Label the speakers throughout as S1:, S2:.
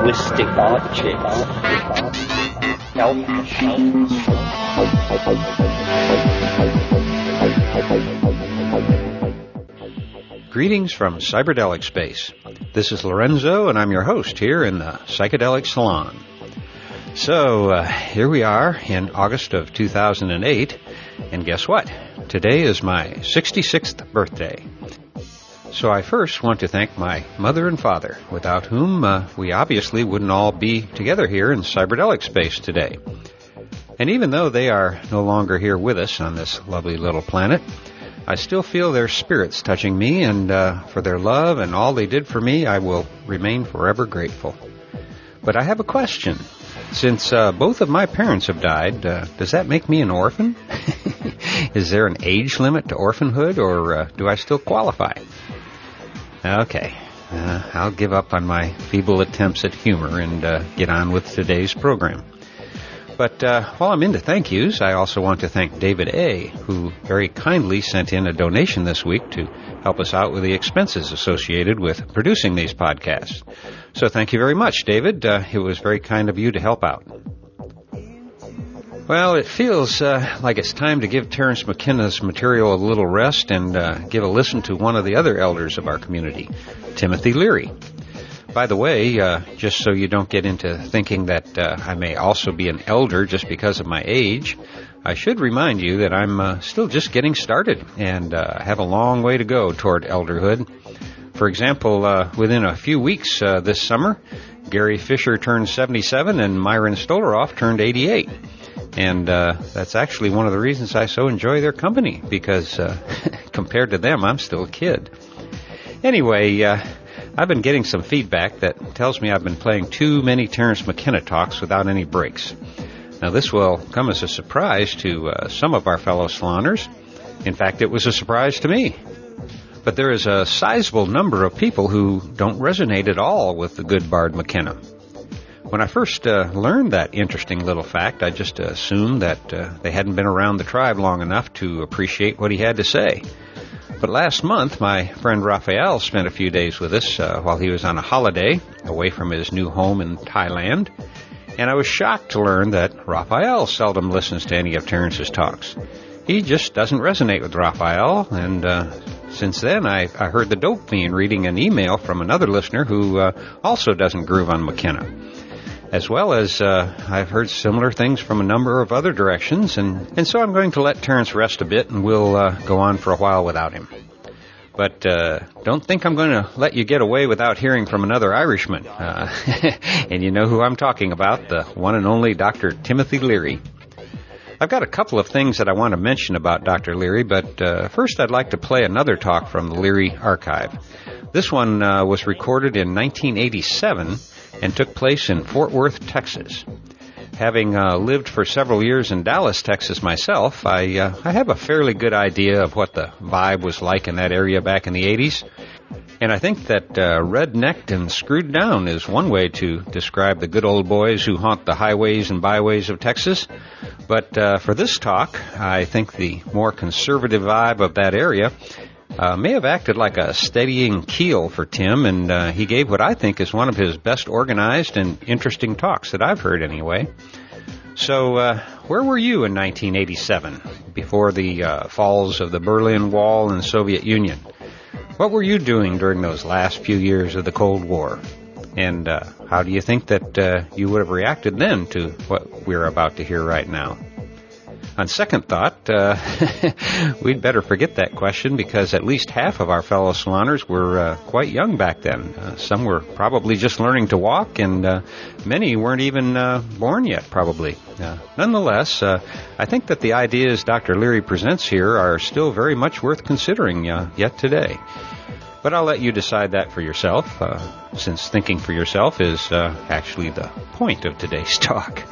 S1: linguistic objects.
S2: Greetings from Cyberdelic Space. This is Lorenzo, and I'm your host here in the Psychedelic Salon. So, uh, here we are in August of 2008, and guess what? Today is my 66th birthday. So I first want to thank my mother and father, without whom uh, we obviously wouldn't all be together here in Cyberdelic Space today. And even though they are no longer here with us on this lovely little planet, I still feel their spirits touching me, and uh, for their love and all they did for me, I will remain forever grateful. But I have a question. Since uh, both of my parents have died, uh, does that make me an orphan? Is there an age limit to orphanhood, or uh, do I still qualify? Okay, uh, I'll give up on my feeble attempts at humor and uh, get on with today's program. But uh, while I'm into thank yous, I also want to thank David A., who very kindly sent in a donation this week to help us out with the expenses associated with producing these podcasts. So thank you very much, David. Uh, it was very kind of you to help out. Well, it feels uh, like it's time to give Terence McKenna's material a little rest and uh, give a listen to one of the other elders of our community, Timothy Leary. By the way, uh, just so you don't get into thinking that uh, I may also be an elder just because of my age, I should remind you that I'm uh, still just getting started and uh, have a long way to go toward elderhood. For example, within a few weeks this summer, Gary Fisher turned 77 and Myron Stolaroff turned 88. And uh, that's actually one of the reasons I so enjoy their company, because uh, compared to them, I'm still a kid. Anyway, uh, I've been getting some feedback that tells me I've been playing too many Terence McKenna talks without any breaks. Now, this will come as a surprise to uh, some of our fellow saloners. In fact, it was a surprise to me. But there is a sizable number of people who don't resonate at all with the good Bard McKenna. When I first uh, learned that interesting little fact, I just assumed that uh, they hadn't been around the tribe long enough to appreciate what he had to say. But last month, my friend Raphael spent a few days with us uh, while he was on a holiday away from his new home in Thailand, and I was shocked to learn that Raphael seldom listens to any of Terence's talks. He just doesn't resonate with Raphael, and uh, since then I, I heard the dope fiend reading an email from another listener who uh, also doesn't groove on McKenna as well as uh, I've heard similar things from a number of other directions, and, and so I'm going to let Terence rest a bit, and we'll uh, go on for a while without him. But uh, don't think I'm going to let you get away without hearing from another Irishman. Uh, and you know who I'm talking about, the one and only Dr. Timothy Leary. I've got a couple of things that I want to mention about Dr. Leary, but uh, first I'd like to play another talk from the Leary archive. This one uh, was recorded in 1987 and took place in Fort Worth, Texas. Having uh, lived for several years in Dallas, Texas myself, I, uh, I have a fairly good idea of what the vibe was like in that area back in the 80s. And I think that uh, rednecked and screwed down is one way to describe the good old boys who haunt the highways and byways of Texas. But uh, for this talk, I think the more conservative vibe of that area uh, may have acted like a steadying keel for Tim, and uh, he gave what I think is one of his best organized and interesting talks that I've heard anyway. So, uh, where were you in 1987, before the uh, falls of the Berlin Wall and the Soviet Union? What were you doing during those last few years of the Cold War? And uh, how do you think that uh, you would have reacted then to what we're about to hear right now? On second thought, uh, we'd better forget that question because at least half of our fellow saloners were uh, quite young back then. Uh, some were probably just learning to walk, and uh, many weren't even uh, born yet, probably. Uh, nonetheless, I think that the ideas Dr. Leary presents here are still very much worth considering yet today. But I'll let you decide that for yourself, since thinking for yourself is actually the point of today's talk.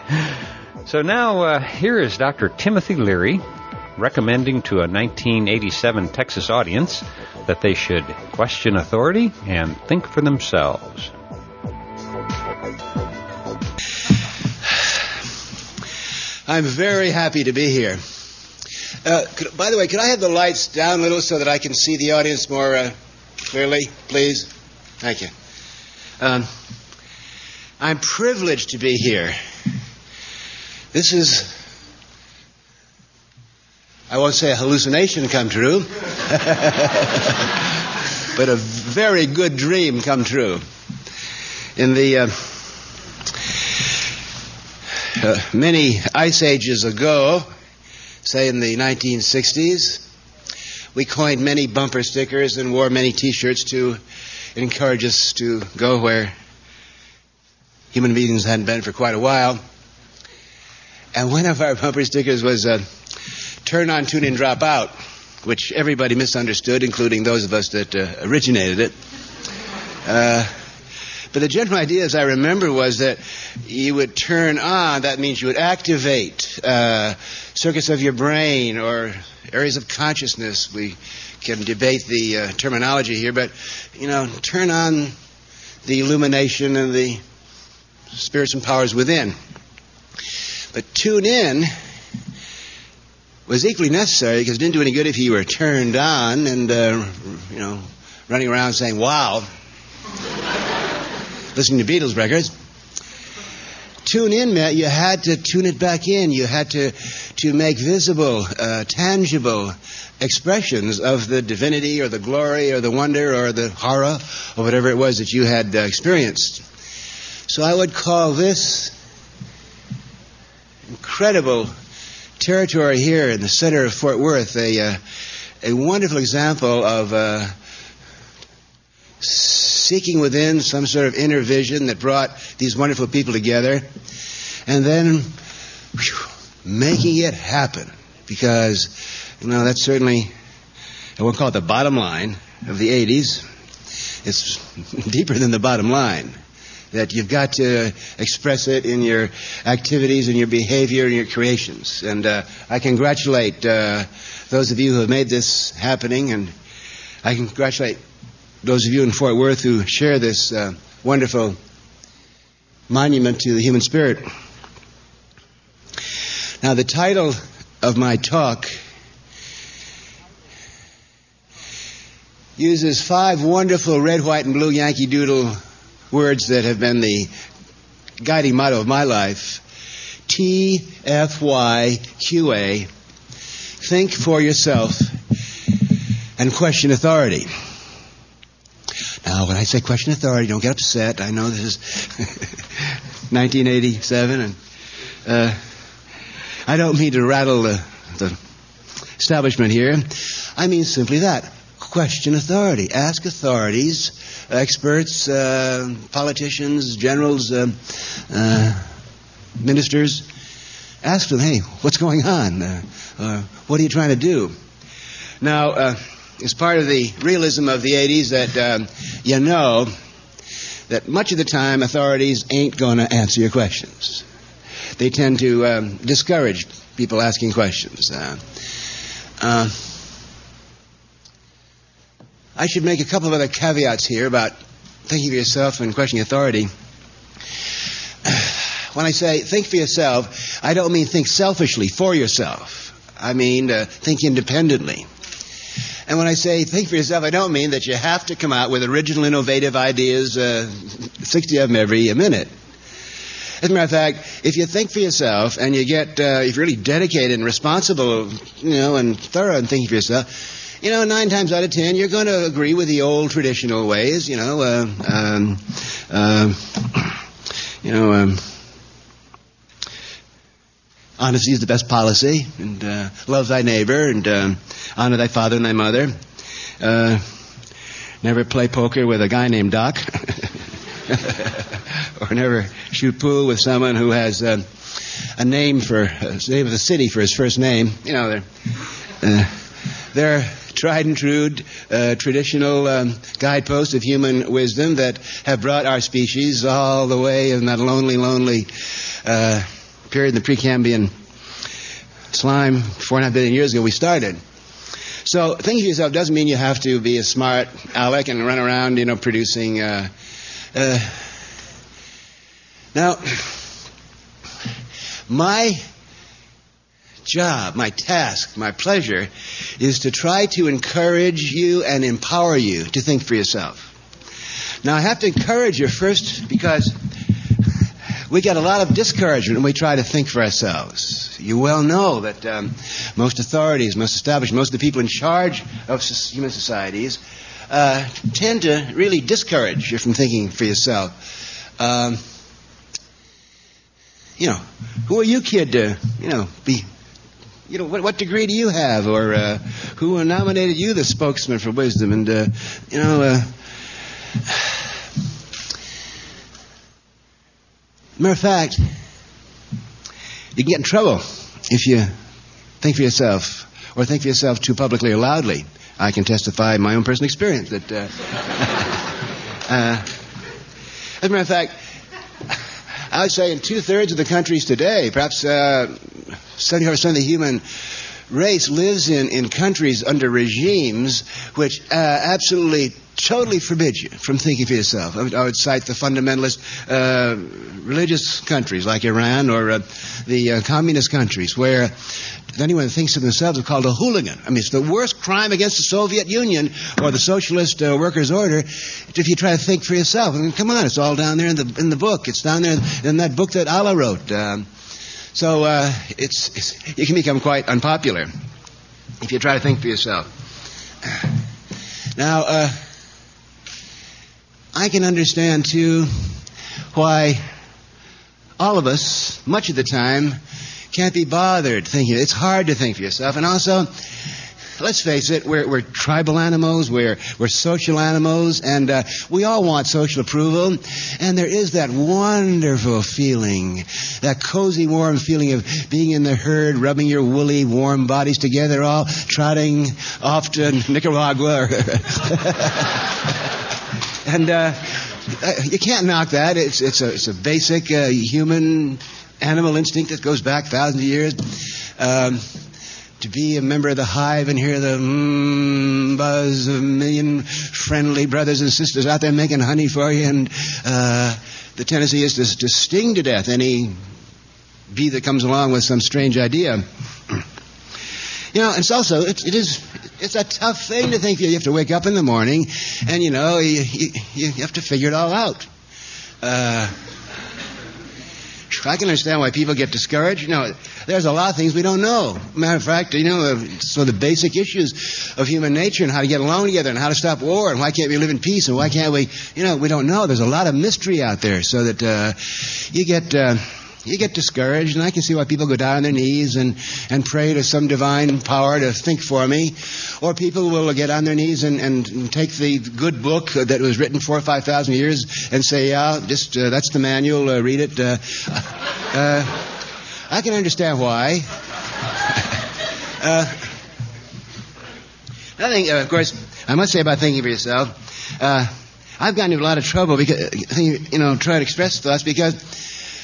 S2: So now uh, here is Dr. Timothy Leary recommending to a 1987 Texas audience that they should question authority and think for themselves.
S3: I'm very happy to be here. Uh, could, by the way, could I have the lights down a little so that I can see the audience more uh, clearly, please? Thank you. Um, I'm privileged to be here. This is, I won't say a hallucination come true, but a very good dream come true. In the uh, uh, many ice ages ago, say in the 1960s, we coined many bumper stickers and wore many T-shirts to encourage us to go where human beings hadn't been for quite a while. And one of our bumper stickers was uh, turn on, tune in, drop out, which everybody misunderstood, including those of us that uh, originated it. Uh, but the general idea, as I remember, was that you would turn on, that means you would activate uh, circuits of your brain or areas of consciousness. We can debate the uh, terminology here, but, you know, turn on the illumination and the spirits and powers within. But tune in was equally necessary because it didn't do any good if you were turned on and, uh, you know, running around saying, wow, listening to Beatles records. Tune in meant you had to tune it back in. You had to, to make visible, uh, tangible expressions of the divinity or the glory or the wonder or the horror or whatever it was that you had uh, experienced. So I would call this incredible territory here in the center of Fort Worth a, uh, a wonderful example of uh, seeking within some sort of inner vision that brought these wonderful people together and then whew, making it happen. Because, you know, that's certainly, I won't call it the bottom line of the 80s. It's deeper than the bottom line that you've got to express it in your activities and your behavior and your creations. And uh, I congratulate uh, those of you who have made this happening, and I congratulate those of you in Fort Worth who share this uh, wonderful monument to the human spirit. Now, the title of my talk uses five wonderful red, white, and blue Yankee Doodle words that have been the guiding motto of my life. T F Y Q A. Think for yourself and question authority. Now, when I say question authority, don't get upset. I know this is 1987, and uh, I don't mean to rattle the, the establishment here. I mean simply that question authority. Ask authorities, experts, uh, politicians, generals, uh, uh, ministers. Ask them, hey, what's going on? Uh, what are you trying to do? Now, uh, it's part of the realism of the 80s that um, you know that much of the time authorities ain't going to answer your questions. They tend to um, discourage people asking questions. I should make a couple of other caveats here about thinking for yourself and questioning authority. When I say think for yourself, I don't mean think selfishly for yourself. I mean uh, think independently. And when I say think for yourself, I don't mean that you have to come out with original, innovative ideas, uh, 60 of them every minute. As a matter of fact, if you think for yourself and you get, uh, if you're really dedicated and responsible, you know, and thorough in thinking for yourself, you know, nine times out of ten, you're going to agree with the old traditional ways. You know, uh, um, uh, you know, um, honesty is the best policy, and uh, love thy neighbor, and um, honor thy father and thy mother. Uh, never play poker with a guy named Doc, or never shoot pool with someone who has uh, a name for uh, name of the city for his first name. You know. Uh, they're tried and true uh, traditional um, guideposts of human wisdom that have brought our species all the way in that lonely, lonely uh, period in the Precambrian slime four and a half billion years ago we started. So thinking to yourself doesn't mean you have to be a smart aleck and run around, you know, producing. Uh, uh, now, my job, my task, my pleasure is to try to encourage you and empower you to think for yourself. Now, I have to encourage you first because we get a lot of discouragement when we try to think for ourselves. You well know that um, most authorities, most established, most of the people in charge of human societies uh, tend to really discourage you from thinking for yourself. Um, you know, who are you, kid, to you know be you know, what, what degree do you have, or uh, who nominated you the spokesman for wisdom? And uh, you know, uh, matter of fact, you can get in trouble if you think for yourself, or think for yourself too publicly or loudly. I can testify my own personal experience that. Uh, uh, as a matter of fact, I would say in two thirds of the countries today, perhaps uh, 70% of the human race lives in, in countries under regimes which uh, absolutely totally forbid you from thinking for yourself. I would, I would cite the fundamentalist uh, religious countries like Iran or uh, the uh, communist countries where anyone thinks of themselves is called a hooligan. I mean, it's the worst crime against the Soviet Union or the Socialist uh, Workers' Order if you try to think for yourself. I mean, come on, it's all down there in the in the book. It's down there in that book that Allah wrote. Um, so uh, it's, it's, it can become quite unpopular if you try to think for yourself. Now, uh, I can understand too why all of us, much of the time, can't be bothered thinking. It's hard to think for yourself, and also let's face it, we're, we're tribal animals, we're, we're social animals, and uh, we all want social approval. And there is that wonderful feeling, that cozy, warm feeling of being in the herd, rubbing your woolly, warm bodies together, all trotting off to Nicaragua. and uh, uh, you can't knock that. It's, it's, a, it's a basic uh, human animal instinct that goes back thousands of years. Um, to be a member of the hive and hear the mm, buzz of a million friendly brothers and sisters out there making honey for you, and uh, the tendency is to, to sting to death any bee that comes along with some strange idea. You know, it's also it, it is it's a tough thing to think you have to wake up in the morning, and you know you you, you have to figure it all out. Uh, I can understand why people get discouraged. You know, there's a lot of things we don't know. Matter of fact, you know, so the basic issues of human nature and how to get along together and how to stop war and why can't we live in peace and why can't we, you know, we don't know. There's a lot of mystery out there so that uh, you get. Uh, you get discouraged, and I can see why people go down on their knees and, and pray to some divine power to think for me. Or people will get on their knees and, and take the good book that was written four or five thousand years and say, yeah, just uh, that's the manual, uh, read it. Uh, uh I can understand why. uh, I think, uh, of course, I must say about thinking for yourself, uh, I've gotten into a lot of trouble because, you know, trying to express thoughts because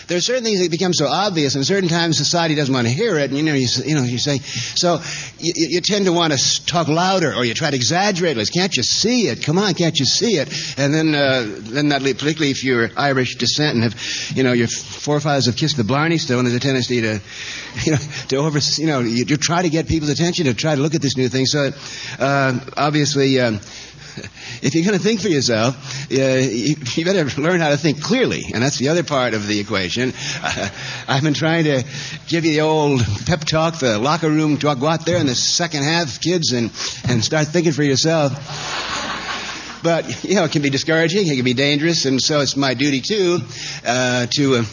S3: there are certain things that become so obvious, and certain times society doesn't want to hear it, and you know, you, you know, you say, so you, you tend to want to talk louder, or you try to exaggerate it. Can't you see it? Come on, can't you see it? And then, uh, then that, particularly if you're Irish descent and have, you know, your forefathers have kissed the Blarney Stone, there's a tendency to, you know, to over, you know, you, you try to get people's attention to try to look at this new thing. So, uh, obviously. Um, if you're going to think for yourself, uh, you, better learn how to think clearly. And that's the other part of the equation. Uh, I've been trying to give you the old pep talk, the locker room talk. Go out there in the second half, kids, and, and start thinking for yourself. But, you know, it can be discouraging, it can be dangerous, and so it's my duty, too, uh, to.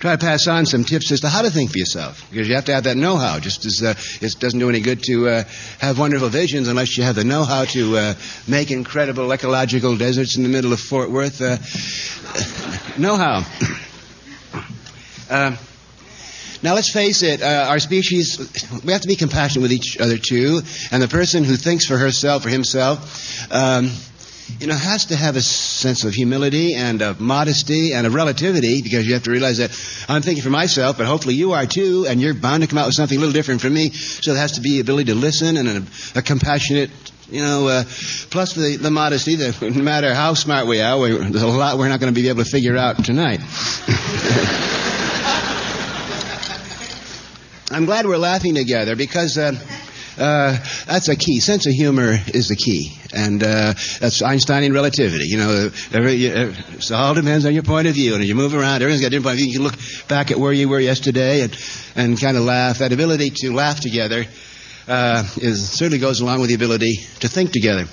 S3: Try to pass on some tips as to how to think for yourself because you have to have that know-how. Just as uh, it doesn't do any good to uh, have wonderful visions unless you have the know-how to uh, make incredible ecological deserts in the middle of Fort Worth. Uh, know-how. Uh, now, let's face it, uh, our species, we have to be compassionate with each other too. And the person who thinks for herself or himself, um, you know, has to have a sense of humility and of modesty and of relativity because you have to realize that I'm thinking for myself, but hopefully you are too, and you're bound to come out with something a little different from me. So there has to be ability to listen and a, a compassionate, you know, uh, plus the, the modesty that no matter how smart we are, we, there's a lot we're not going to be able to figure out tonight. I'm glad we're laughing together because. Uh, Uh, that's a key. Sense of humor is the key, and uh, that's Einsteinian relativity. You know, every, it all depends on your point of view. And as you move around, everyone's got a different point of view. You can look back at where you were yesterday and and kind of laugh. That ability to laugh together uh, is certainly goes along with the ability to think together.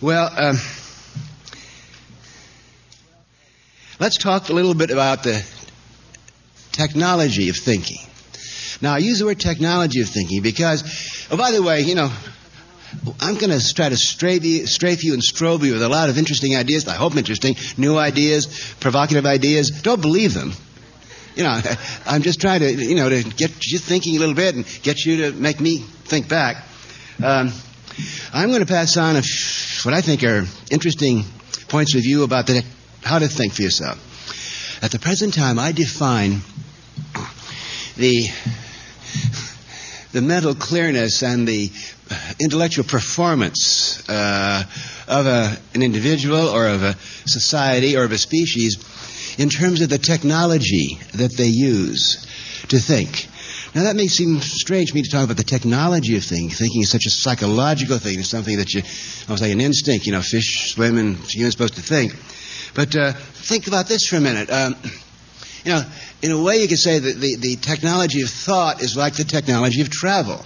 S3: Well. Um, let's talk a little bit about the technology of thinking. Now, I use the word technology of thinking because, oh, by the way, you know, I'm going to try to strafe you, strafe you and strobe you with a lot of interesting ideas. I hope interesting, new ideas, provocative ideas. Don't believe them. You know, I'm just trying to, you know, to get you thinking a little bit and get you to make me think back. Um, I'm going to pass on what I think are interesting points of view about the, how to think for yourself. At the present time, I define the the mental clearness and the intellectual performance uh, of a, an individual or of a society or of a species in terms of the technology that they use to think. Now that may seem strange to me to talk about the technology of thinking. Thinking is such a psychological thing. It's something that you, I was like an instinct. You know, fish swim and humans supposed to think. But uh, think about this for a minute. Um, you know, in a way, you could say that the, the technology of thought is like the technology of travel.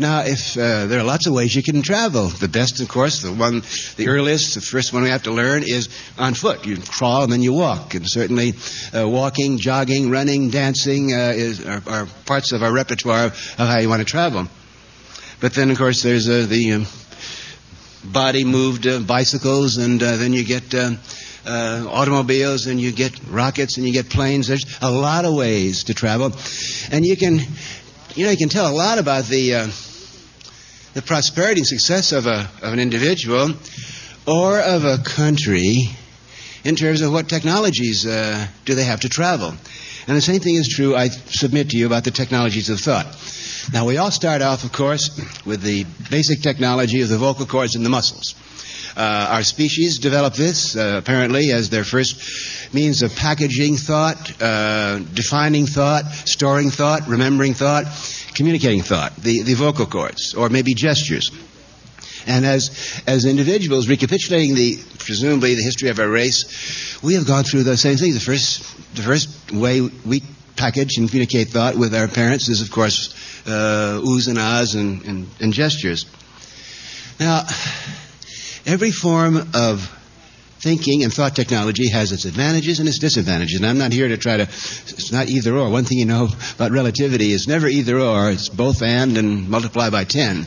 S3: Now, if uh, there are lots of ways you can travel, the best, of course, the one, the earliest, the first one we have to learn is on foot. You crawl and then you walk, and certainly uh, walking, jogging, running, dancing uh, is are, are, parts of our repertoire of how you want to travel. But then, of course, there's uh, the um, body moved uh, bicycles, and uh, then you get uh, automobiles and you get rockets and you get planes. There's a lot of ways to travel, and you can, you know, you can tell a lot about the uh, the prosperity and success of a of an individual or of a country in terms of what technologies uh, do they have to travel. And the same thing is true, I submit to you, about the technologies of thought. Now, we all start off, of course, with the basic technology of the vocal cords and the muscles. Uh, our species developed this, uh, apparently, as their first means of packaging thought, uh, defining thought, storing thought, remembering thought, communicating thought, the, the vocal cords, or maybe gestures. And as, as individuals, recapitulating the, presumably, the history of our race, we have gone through those same things. The first, the first way we package and communicate thought with our parents is, of course, uh, oohs and ahs and, and, and gestures. Now, Every form of thinking and thought technology has its advantages and its disadvantages. And I'm not here to try to, it's not either or. One thing you know about relativity is never either or, it's both and and multiply by 10.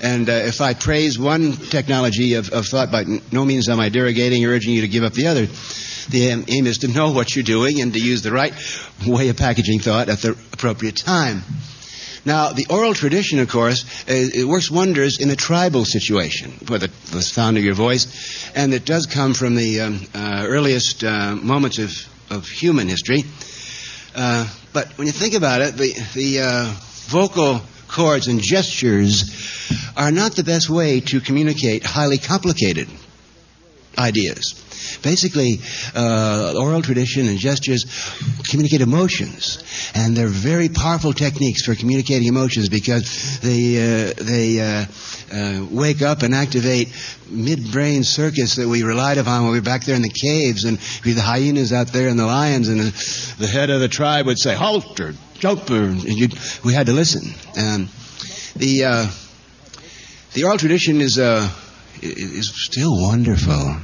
S3: And uh, if I praise one technology of, of thought, by no means am I derogating or urging you to give up the other. The aim is to know what you're doing and to use the right way of packaging thought at the appropriate time. Now, the oral tradition, of course, uh, it works wonders in a tribal situation, where the, the sound of your voice, and it does come from the um, uh, earliest uh, moments of, of human history. Uh, but when you think about it, the, the uh, vocal chords and gestures are not the best way to communicate highly complicated ideas. Basically, uh, oral tradition and gestures communicate emotions, and they're very powerful techniques for communicating emotions because they uh, they uh, uh wake up and activate midbrain circuits that we relied upon when we were back there in the caves, and the hyenas out there and the lions, and the, the head of the tribe would say "halt" or "jump," or we had to listen. And the uh, the oral tradition is uh, is still wonderful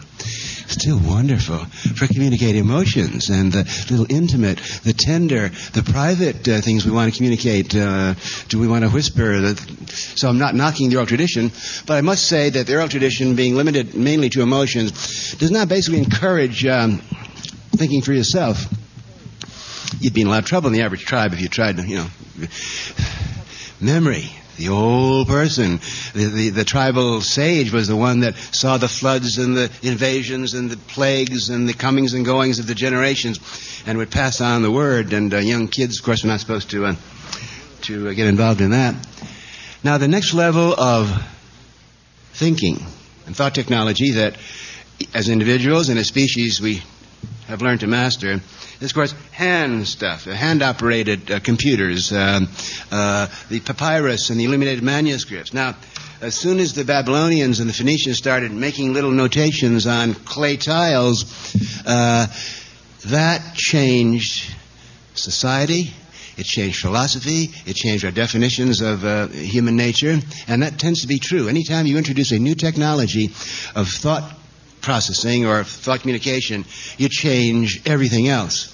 S3: still wonderful for communicating emotions and the little intimate, the tender, the private uh, things we want to communicate. Uh, do we want to whisper? So I'm not knocking the oral tradition, but I must say that the oral tradition, being limited mainly to emotions, does not basically encourage um, thinking for yourself. You'd be in a lot of trouble in the average tribe if you tried to, you know, memory the old person. The, the, the, tribal sage was the one that saw the floods and the invasions and the plagues and the comings and goings of the generations and would pass on the word. And uh, young kids, of course, were not supposed to, uh, to uh, get involved in that. Now, the next level of thinking and thought technology that as individuals and as species we have learned to master is, of course, hand stuff, hand operated uh, computers, um, uh, the papyrus and the illuminated manuscripts. Now, as soon as the Babylonians and the Phoenicians started making little notations on clay tiles, uh, that changed society. It changed philosophy. It changed our definitions of uh, human nature. And that tends to be true. Anytime you introduce a new technology of thought processing or thought communication, you change everything else.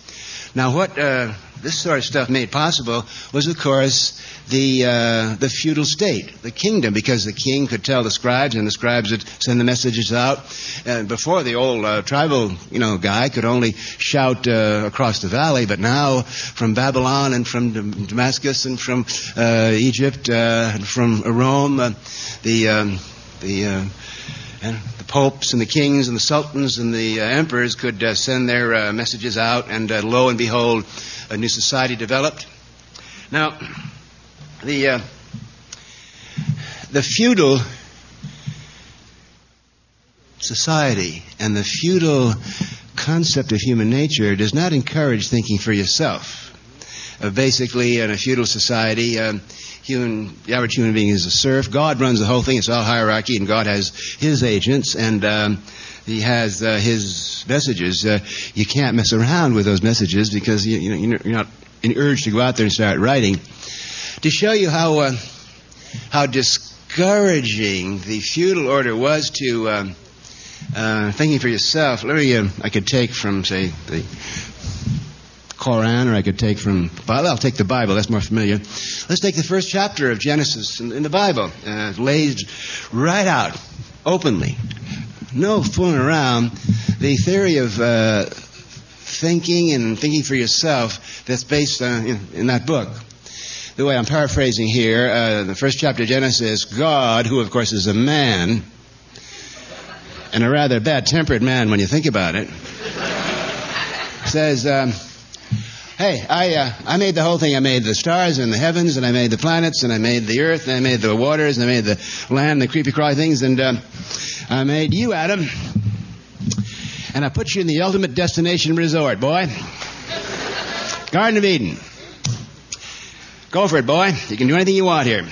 S3: Now, what uh, this sort of stuff made possible was, of course, the uh, the feudal state, the kingdom, because the king could tell the scribes, and the scribes would send the messages out. And before, the old uh, tribal, you know, guy could only shout uh, across the valley, but now, from Babylon and from Damascus and from uh, Egypt uh, and from Rome, the um, the and popes and the kings and the sultans and the uh, emperors could uh, send their uh, messages out, and uh, lo and behold, a new society developed. Now, the uh, the feudal society and the feudal concept of human nature does not encourage thinking for yourself. Uh, basically, in a feudal society, um, human, the average human being is a serf. God runs the whole thing. It's all hierarchy, and God has His agents, and um, He has uh, His messages. Uh, you can't mess around with those messages because you, you know, you're not urged to go out there and start writing. To show you how uh, how discouraging the feudal order was to um, uh, thinking for yourself, let me, uh, I could take from, say, the Koran, or I could take from, well, I'll take the Bible, that's more familiar. Let's take the first chapter of Genesis in, in the Bible. Uh, lays right out, openly, no fooling around, the theory of uh, thinking and thinking for yourself that's based on, in, in that book the way I'm paraphrasing here, uh, the first chapter of Genesis, God, who of course is a man, and a rather bad tempered man when you think about it, says, um, Hey, I, uh, I made the whole thing. I made the stars and the heavens, and I made the planets, and I made the earth, and I made the waters, and I made the land, and the creepy crawly things, and uh, I made you, Adam, and I put you in the ultimate destination resort, boy. Garden of Eden. Go for it, boy. You can do anything you want here.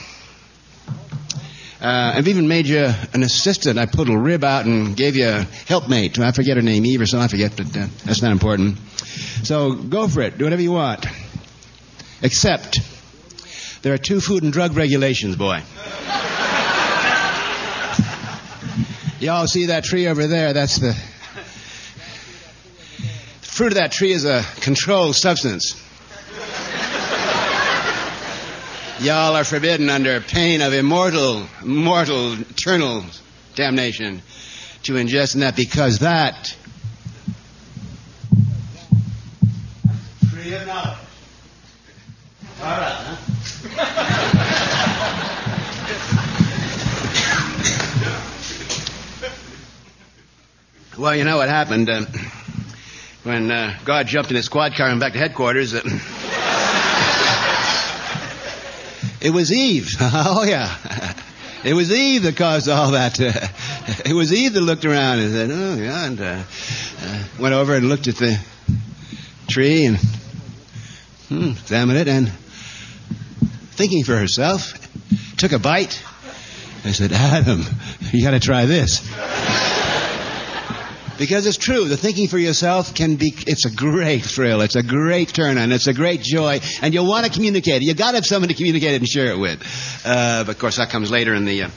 S3: Uh, I've even made you an assistant. I put a rib out and gave you a helpmate. I forget her name, Eve or something. I forget, but uh, that's not important. So go for it. Do whatever you want. Except there are two food and drug regulations, boy. Y'all see that tree over there? That's the fruit of that tree is a controlled substance. Y'all are forbidden under pain of immortal, mortal, eternal damnation to ingest in that because that tree of knowledge. All right, huh? well, you know what happened uh, when uh, God jumped in his quad car and back to headquarters. Uh, it was Eve. oh yeah. It was Eve that caused all that. It was Eve that looked around and said, "Oh yeah," and uh, uh, went over and looked at the tree and hmm, examined it, and thinking for herself, took a bite and said, "Adam, you got to try this." Because it's true, the thinking for yourself can be, it's a great thrill, it's a great turn on, it's a great joy, and you'll want to communicate it. You've got to have someone to communicate it and share it with. Uh, but of course, that comes later in the, uh,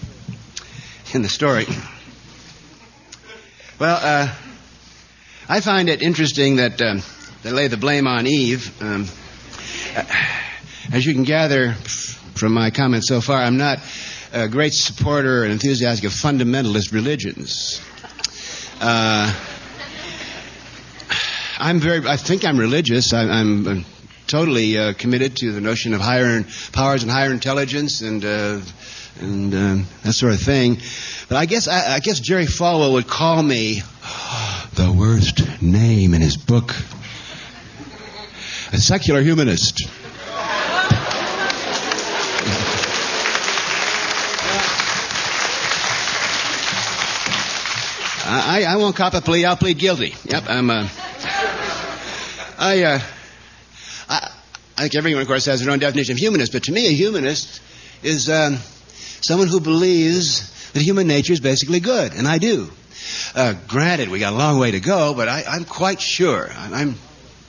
S3: in the story. Well, uh, I find it interesting that um, they lay the blame on Eve. Um, as you can gather from my comments so far, I'm not a great supporter and enthusiastic of fundamentalist religions. Uh, I'm very. I think I'm religious. I, I'm, I'm totally uh, committed to the notion of higher powers and higher intelligence and uh, and um, that sort of thing. But I guess I, I guess Jerry Falwell would call me the worst name in his book, a secular humanist. I, I won't cop a plea. I'll plead guilty. Yep, I'm. Uh, I, uh, I, I think everyone, of course, has their own definition of humanist, but to me, a humanist is um, someone who believes that human nature is basically good, and I do. Uh, granted, we got a long way to go, but I, am quite sure. I'm,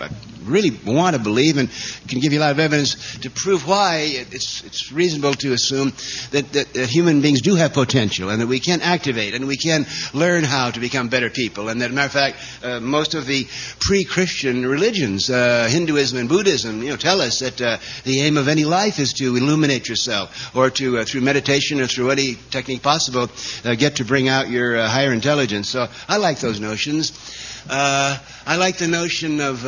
S3: I really want to believe and can give you a lot of evidence to prove why it's, it's reasonable to assume that, that, that, human beings do have potential and that we can activate and we can learn how to become better people. And that, matter of fact, uh, most of the pre-Christian religions, uh, Hinduism and Buddhism, you know, tell us that uh, the aim of any life is to illuminate yourself or to, uh, through meditation or through any technique possible, uh, get to bring out your uh, higher intelligence. So I like those notions. I like the notion of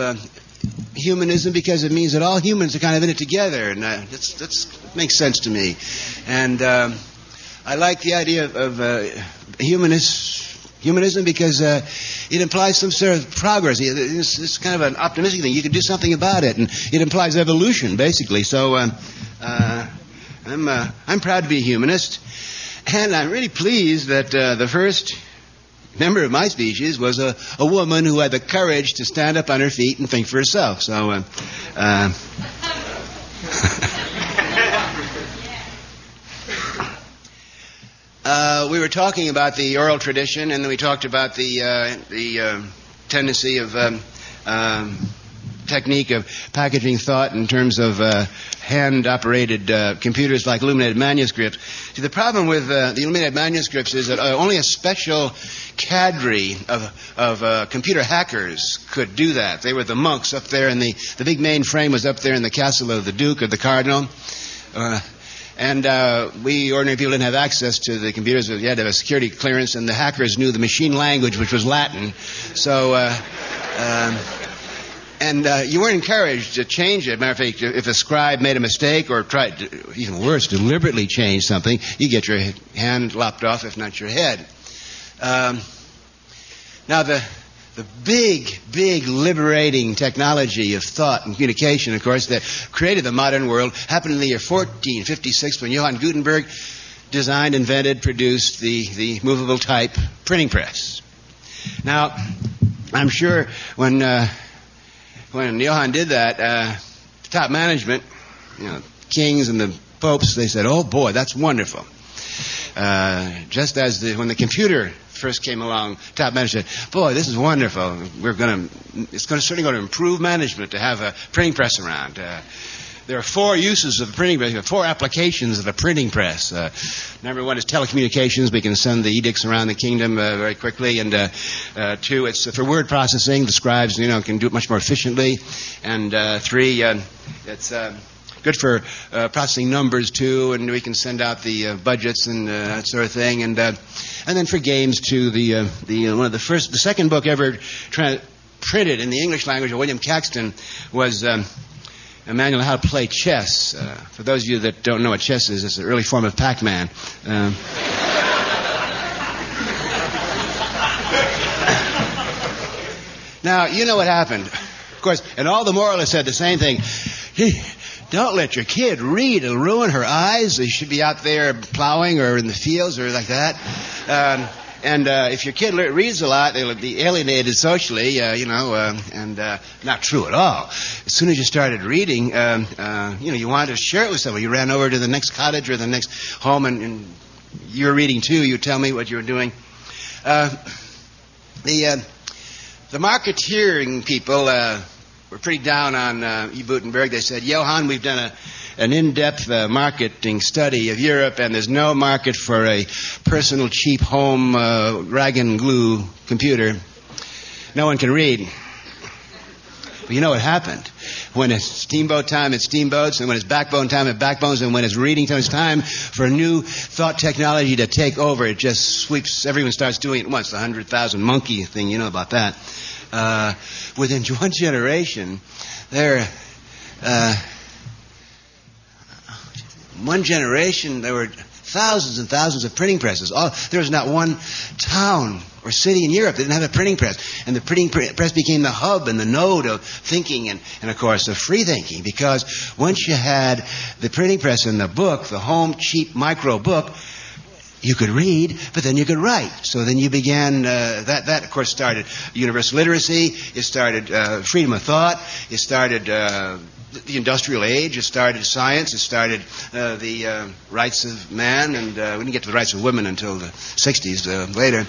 S3: humanism because it means that all humans are kind of in it together, and uh, that's, that's that makes sense to me. And um, I like the idea of, of uh, humanist, humanism because uh, it implies some sort of progress. It's, it's, kind of an optimistic thing. You can do something about it, and it implies evolution, basically. So um, uh, I'm uh, I'm proud to be a humanist, and I'm really pleased that uh, the first member of my species was a, a woman who had the courage to stand up on her feet and think for herself. So, uh, uh, uh, we were talking about the oral tradition, and then we talked about the uh, the uh, tendency of um, um, technique of packaging thought in terms of uh, hand-operated uh, computers like illuminated manuscripts. See, the problem with uh, the illuminated manuscripts is that uh, only a special cadre of, of uh, computer hackers could do that. They were the monks up there, and the, the big mainframe was up there in the castle of the Duke or the Cardinal. Uh, and uh, we ordinary people didn't have access to the computers. You had to have a security clearance, and the hackers knew the machine language, which was Latin. So, uh, um, and uh, you weren't encouraged to change it. Matter of fact, if a scribe made a mistake or tried, to, even worse, deliberately change something, you get your hand lopped off, if not your head. Um, now, the, the big, big liberating technology of thought and communication, of course, that created the modern world happened in the year 1456 when Johann Gutenberg designed, invented, produced the, the movable type printing press. Now, I'm sure when, uh, when Johann did that, uh, top management, you know, kings and the popes, they said, oh boy, that's wonderful. Uh, just as the, when the computer first came along, top management said, "Boy, this is wonderful. We're going to. It's going to certainly going to improve management to have a printing press around." Uh, there are four uses of the printing press, four applications of the printing press. Uh, number one is telecommunications. We can send the edicts around the kingdom uh, very quickly. And uh, uh two, it's for word processing. The scribes, you know, can do it much more efficiently. And uh, three, it's good for uh, processing numbers too, and we can send out the uh, budgets and uh, that sort of thing. And and then for games too, the the one of the first, the second book ever tra- printed in the English language of William Caxton was. Um, on how to play chess. for those of you that don't know what chess is, it's an early form of Pac-Man. Um, now you know what happened, of course, and all the moralists said the same thing. Don't let your kid read. It'll ruin her eyes. They should be out there plowing or in the fields or like that. Um, and uh, if your kid reads a lot, they'll be alienated socially, uh, you know, uh, and uh, not true at all. As soon as you started reading, um, uh, you know, you wanted to share it with someone. You ran over to the next cottage or the next home, and, and you were reading too. You tell me what you were doing. Uh, the the marketeering people were pretty down on uh, E. Gutenberg. They said, Johann, we've done a, an in-depth uh, marketing study of Europe, and there's no market for a personal, cheap home uh, rag and glue computer. No one can read. But you know what happened? When it's steamboat time, it's steamboats, and when it's backbone time, it's backbones, and when it's reading time, it's time for a new thought technology to take over. It just sweeps, everyone starts doing it once. The 100,000 monkey thing, you know about that. Uh, within one generation, there, uh, one generation, there were thousands and thousands of printing presses. All, there was not one town or city in Europe that didn't have a printing press. And the printing press became the hub and the node of thinking and, and of course, of free thinking. Because once you had the printing press and the book, the home cheap micro book, you could read, but then you could write. So then you began, uh, that, that of course started universal literacy, it started uh, freedom of thought, it started uh, the industrial age, it started science, it started uh, the uh, rights of man, and uh, we didn't get to the rights of women until the 60s later.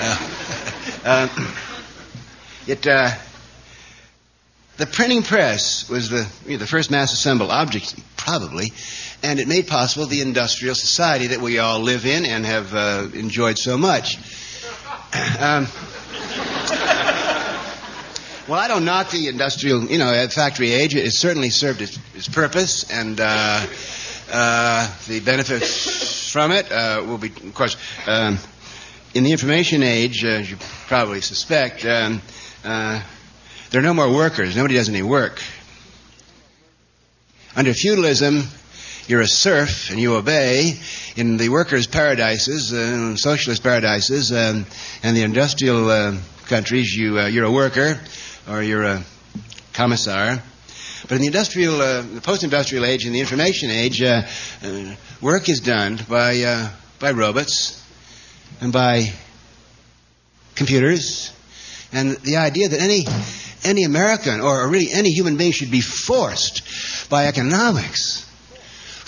S3: it, the printing press was the, you know, the first mass assembled object, probably, and it made possible the industrial society that we all live in and have uh, enjoyed so much. Um, well, I don't knock the industrial, you know, factory age. It certainly served its, its purpose, and uh, uh, the benefits from it uh, will be, of course, um, in the information age, as you probably suspect. Um, uh, there are no more workers. Nobody does any work. Under feudalism, you're a serf and you obey. In the workers' paradises, uh, socialist paradises, um, and the industrial uh, countries, you, uh, you're a worker or you're a commissar. But in the industrial, uh, the post-industrial age and the information age, uh, uh, work is done by by robots and by computers, and the idea that any any American or really any human being should be forced by economics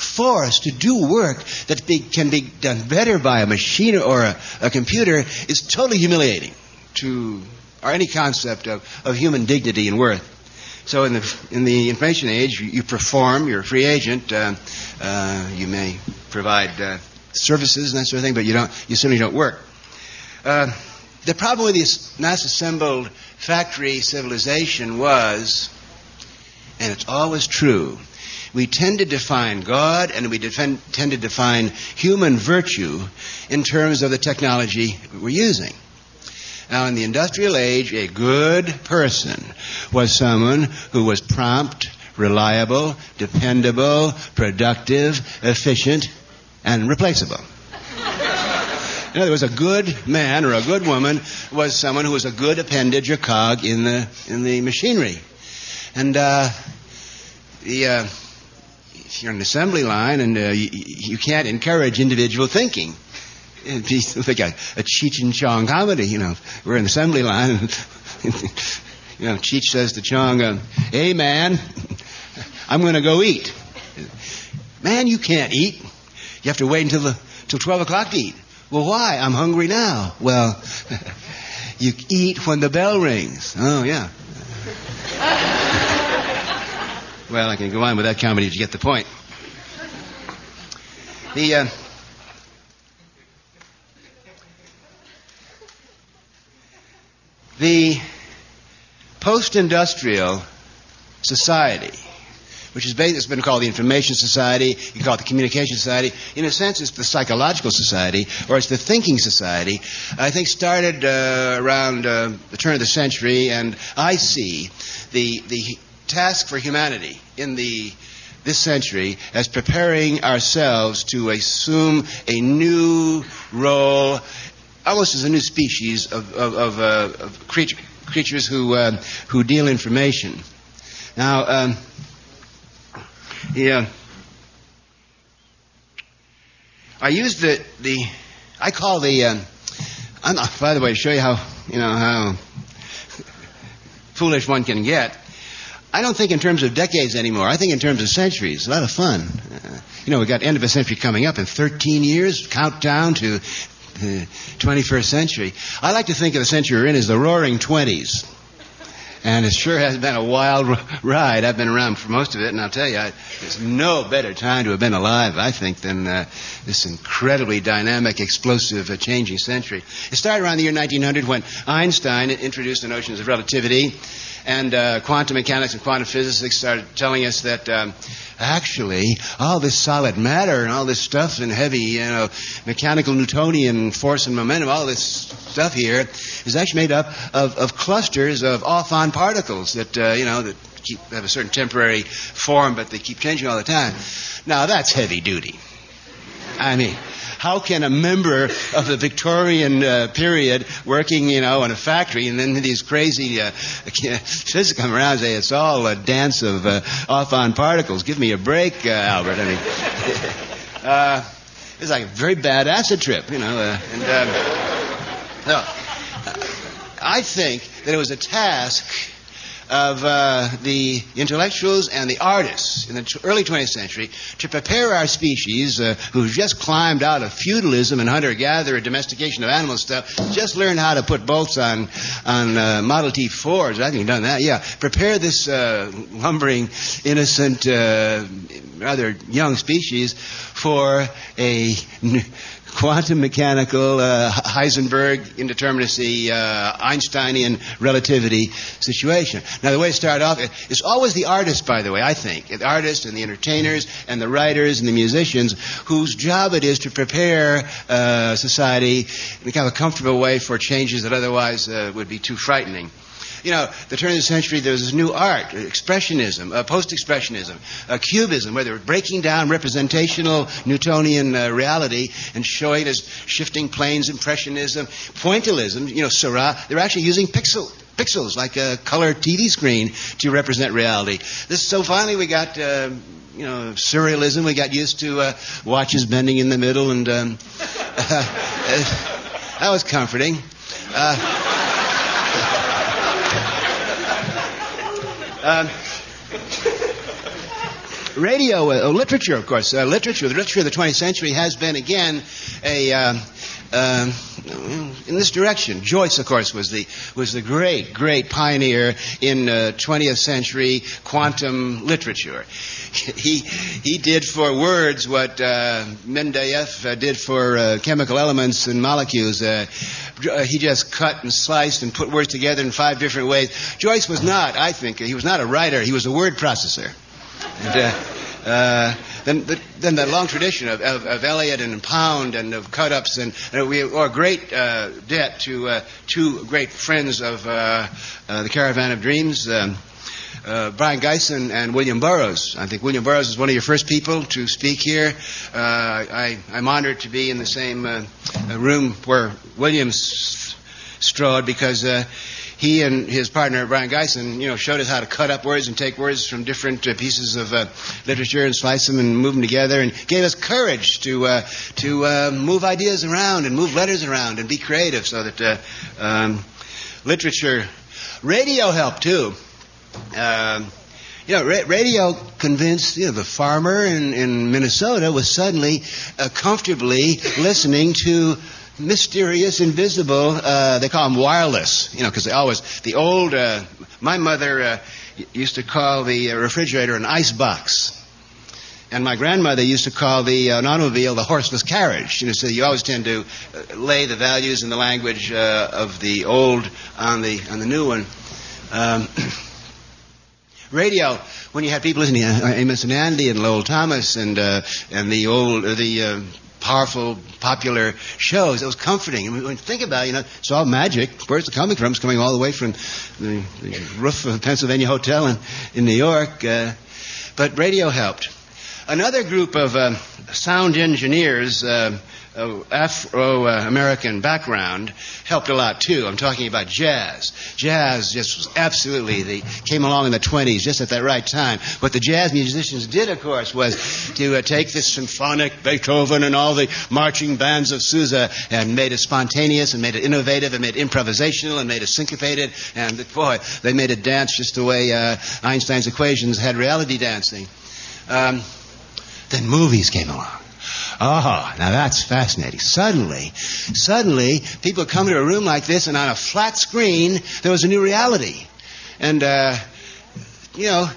S3: forced to do work that be, can be done better by a machine or a, a, computer is totally humiliating to or any concept of, of human dignity and worth. So in the in the information age, you, you perform. You're a free agent. Uh, uh, you may provide uh, services and that sort of thing, but you don't. You certainly don't work. Uh, the problem with this mass assembled factory civilization was, and it's always true, we tend to define God and we defend, tend to define human virtue in terms of the technology we're using. Now, in the industrial age, a good person was someone who was prompt, reliable, dependable, productive, efficient, and replaceable. In other words, a good man or a good woman was someone who was a good appendage or cog in the in the machinery. And uh, the uh, if you're an assembly line and uh, you, you, can't encourage individual thinking. It'd like a, a Cheech and Chong comedy, you know. We're an assembly line, and you know, Cheech says to Chong, uh, "Hey man, I'm going to go eat." Man, you can't eat. You have to wait until the till twelve o'clock to eat. Well, why? I'm hungry now. Well, you eat when the bell rings. Oh yeah. Well, I can go on with that comedy to get the point. The uh, the post-industrial society, which basically been called the information society, you call it the communication society. In a sense, it's the psychological society, or it's the thinking society. I think started uh, around uh, the turn of the century, and I see the the task for humanity in the this century as preparing ourselves to assume a new role, almost as a new species of, of, of, uh, of creature, creatures who, uh, who deal information. Now, um, yeah, I use the, the I call the, um, I'm, by the way, to show you how, you know, how foolish one can get. I don't think in terms of decades anymore. I think in terms of centuries. A lot of fun. Uh, you know, we got end of a century coming up in 13 years, countdown to Uh, 21st century. I like to think of the century we're in as the roaring 20s. And it sure has been a wild ride. I've been around for most of it, and I'll tell you, I, there's no better time to have been alive, I think, than uh, this incredibly dynamic, explosive, uh, changing century. It started around the year 1900 when Einstein introduced the notions of relativity and uh, quantum mechanics and quantum physics started telling us that um, actually all this solid matter and all this stuff and heavy, you know, mechanical Newtonian force and momentum, all this stuff here is actually made up of, of clusters of off-on particles that, uh, you know, that keep, have a certain temporary form, but they keep changing all the time. Now that's heavy duty. I mean, how can a member of the Victorian uh, period working, you know, in a factory and then these crazy uh, physicists come around and say it's all a dance of uh, off-on particles? Give me a break, uh, Albert. I mean, uh, It was like a very bad acid trip, you know. Uh, and um, no, I think that it was a task of uh, the intellectuals and the artists in the t- early 20th century to prepare our species, uh, who've just climbed out of feudalism and hunter-gatherer domestication of animal stuff, just learn how to put bolts on on uh, Model T Fords. I think done that. Yeah, prepare this uh, lumbering, innocent, uh, rather young species for a quantum mechanical, uh, Heisenberg indeterminacy, uh, Einsteinian relativity situation. Now, the way to start off, it's always the artist, by the way, I think. The artists and the entertainers and the writers and the musicians whose job it is to prepare uh, society in kind of a comfortable way for changes that otherwise uh, would be too frightening you know, the turn of the century, there was this new art, expressionism, uh, post-expressionism, uh, cubism, where they were breaking down representational Newtonian uh, reality and showing it as shifting planes, impressionism, pointillism, you know, Seurat, they were actually using pixel, pixels like a color TV screen to represent reality. This, so finally we got, uh, you know, surrealism. We got used to uh, watches bending in the middle, and um, that was comforting. Um, radio, uh, literature, of course. Uh, literature, the literature of the 20th century has been, again, a. Um, um, in this direction. Joyce, of course, was the was the great, great pioneer in uh, 20th century quantum literature. He he did for words what uh, Mendeleev uh, did for uh, chemical elements and molecules. Uh, he just cut and sliced and put words together in five different ways. Joyce was not, I think, he was not a writer. He was a word processor. And, uh, then, the, then the long tradition of, of, of Eliot and Pound and of cut-ups, and, and we owe a great uh, debt to uh, two great friends of uh, uh, the Caravan of Dreams, um, uh, Brion Gysin and William Burroughs. I think William Burroughs is one of your first people to speak here. Uh, I, am honored to be in the same uh, room where William strode because he and his partner Brion Gysin, you know, showed us how to cut up words and take words from different uh, pieces of uh, literature and slice them and move them together, and gave us courage to uh, to uh, move ideas around and move letters around and be creative, so that uh, um, literature, radio helped too. Um, you know, ra- radio convinced you know the farmer in, in Minnesota was suddenly uh, comfortably listening to mysterious, invisible. Uh, they call them wireless, you know, because they always the old. Uh, my mother uh, used to call the uh, refrigerator an ice box. And my grandmother used to call the uh, automobile the horseless carriage. You know, so you always tend to uh, lay the values and the language of the old on the on the new one. Um, radio, when you had people listening, Amos and Andy and Lowell Thomas and uh, and the old the uh, powerful, popular shows. It was comforting. And when you think about it, you know, it's all magic. Where's it coming from? It's coming all the way from the, roof of the Pennsylvania Hotel in, in New York. Uh, but radio helped. Another group of uh, sound engineers uh, uh, Afro-American background helped a lot too. I'm talking about jazz. Jazz just was absolutely the came along in the 20s just at that right time. What the jazz musicians did, of course, was to uh, take this symphonic Beethoven and all the marching bands of Sousa and made it spontaneous and made it innovative and made it improvisational and made it syncopated. And boy, they made it dance just the way uh, Einstein's equations had reality dancing. Um, then movies came along. Oh, now that's fascinating. Suddenly, suddenly, people come to a room like this, and on a flat screen, there was a new reality. And, uh, you know,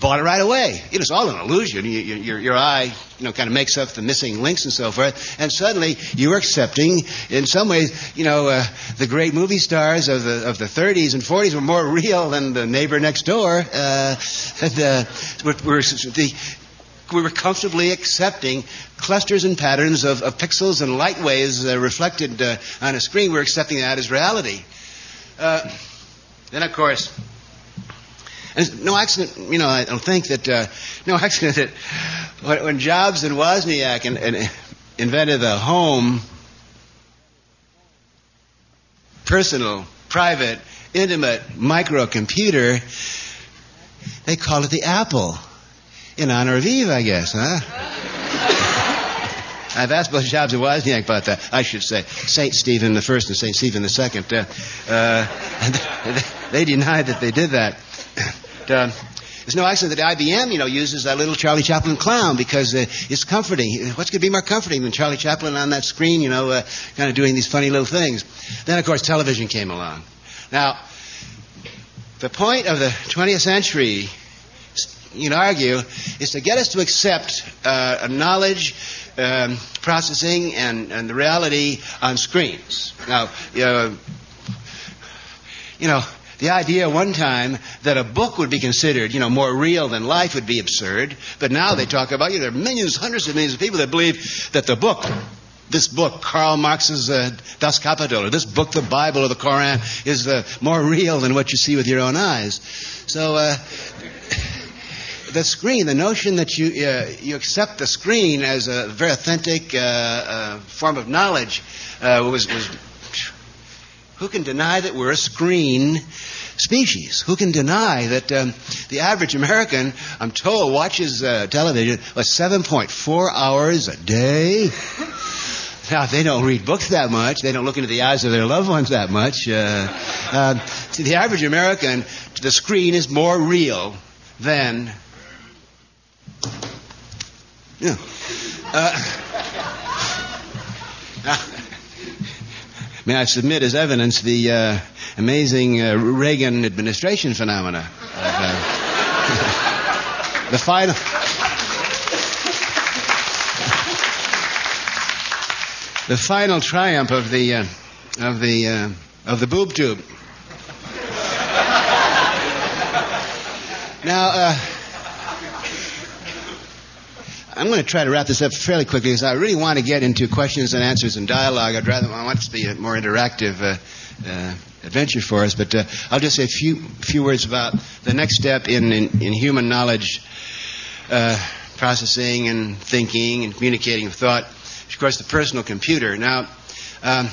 S3: bought it right away. It was all an illusion. You, you, your, your eye, you know, kind of makes up the missing links and so forth. And suddenly you were accepting, in some ways, you know, uh, the great movie stars of the of the 30s and 40s were more real than the neighbor next door. Uh, and, uh, were, were the we were comfortably accepting clusters and patterns of, of pixels and light waves uh, reflected uh, on a screen. We were accepting that as reality. Uh, then, of course, no accident, you know, I don't think that, uh, no accident that when, when Jobs and Wozniak and, and invented the home, personal, private, intimate microcomputer, they called it the Apple in honor of Eve, I guess, huh? I've asked both Jobs and Wozniak about that. I should say Saint Stephen the First and Saint Stephen the Second. Uh, uh, they denied that they did that. Uh, there's no accident that IBM, you know, uses that little Charlie Chaplin clown because uh, it's comforting. What's going to be more comforting than Charlie Chaplin on that screen, you know, uh, kind of doing these funny little things? Then, of course, television came along. Now, the point of the 20th century, you would argue, is to get us to accept uh, knowledge um, processing and, and the reality on screens. Now, you know, the idea one time that a book would be considered, you know, more real than life would be absurd. But now they talk about, you know, there are millions, hundreds of millions of people that believe that the book, this book, Karl Marx's uh, Das Kapital, or this book, the Bible or the Koran, is uh, more real than what you see with your own eyes. So, uh, the screen, the notion that you uh, you accept the screen as a very authentic uh, uh, form of knowledge uh, was was who can deny that we're a screen species? Who can deny that um, the average American, I'm told, watches uh, television 7.4 hours a day? Now, they don't read books that much. They don't look into the eyes of their loved ones that much. Uh, uh, to the average American, the screen is more real than. Yeah. Uh, May I submit as evidence the uh, amazing uh, Reagan administration phenomena? Uh, the final. the final triumph of the uh, of the uh, of the boob tube. Now, uh, I'm going to try to wrap this up fairly quickly because I really want to get into questions and answers and dialogue. I'd rather I want to be a more interactive uh, uh, adventure for us. But uh, I'll just say a few few words about the next step in in, in human knowledge uh, processing and thinking and communicating thought. Of course, the personal computer. Now. Um,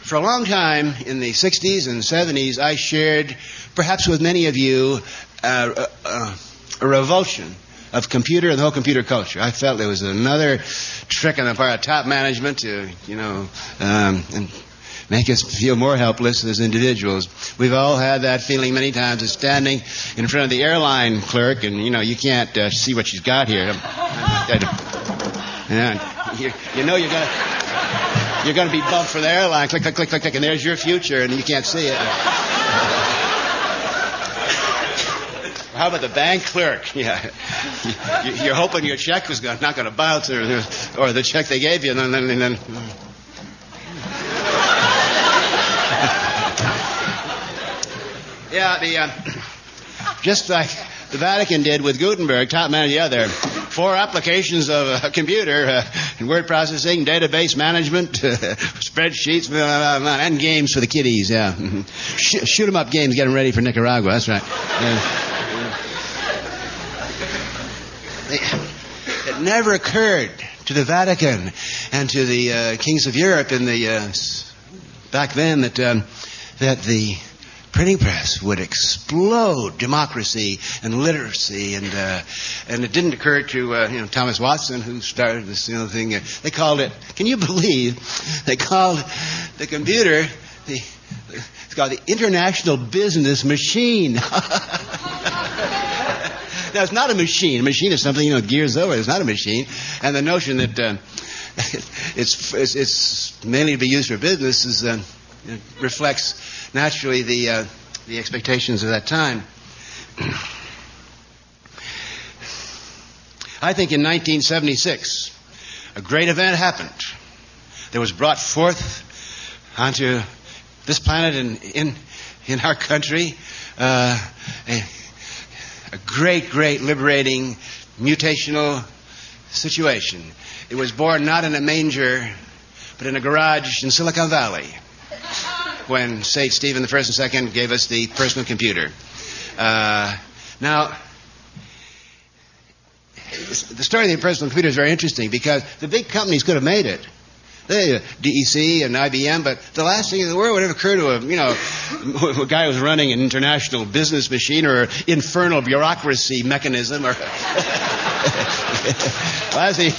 S3: for a long time in the 60s and 70s, I shared, perhaps with many of you, uh, uh, a revulsion of computer and the whole computer culture. I felt it was another trick on the part of top management to, you know, um, make us feel more helpless as individuals. We've all had that feeling many times of standing in front of the airline clerk and, you know, you can't uh, see what she's got here. And you, you know you're going to you're going to be bumped for the airline. Click, click, click, click, click, and there's your future, and you can't see it. How about the bank clerk? Yeah, you're hoping your check was not going to bounce, or, or the check they gave you, and then, and then yeah, the uh, just like the Vatican did with Gutenberg, top man, yeah, there four applications of a computer uh, and word processing, database management, uh, spreadsheets, and games for the kiddies. Yeah, Sh- shoot 'em up games, get them ready for Nicaragua. That's right. Yeah. Never occurred to the Vatican and to the uh, kings of Europe in the uh, back then that um, that the printing press would explode democracy and literacy, and uh, and it didn't occur to uh, you know Thomas Watson who started this you know thing. They called it. Can you believe they called the computer the it's called the International Business Machine. Now, it's not a machine. A machine is something, you know, gears over. It's not a machine. And the notion that uh, it's, it's, it's, mainly to be used for business is, uh, reflects naturally the, uh, the expectations of that time. I think in 1976, a great event happened. There was brought forth onto this planet and in, in our country uh, a, a great, great liberating mutational situation. It was born not in a manger, but in a garage in Silicon Valley when St. Stephen the First and Second gave us the personal computer. Uh, now, the story of the personal computer is very interesting because the big companies could have made it. They, uh, DEC and IBM, but the last thing in the world would have occurred to a, you know, a guy who was running an international business machine or infernal bureaucracy mechanism or last thing.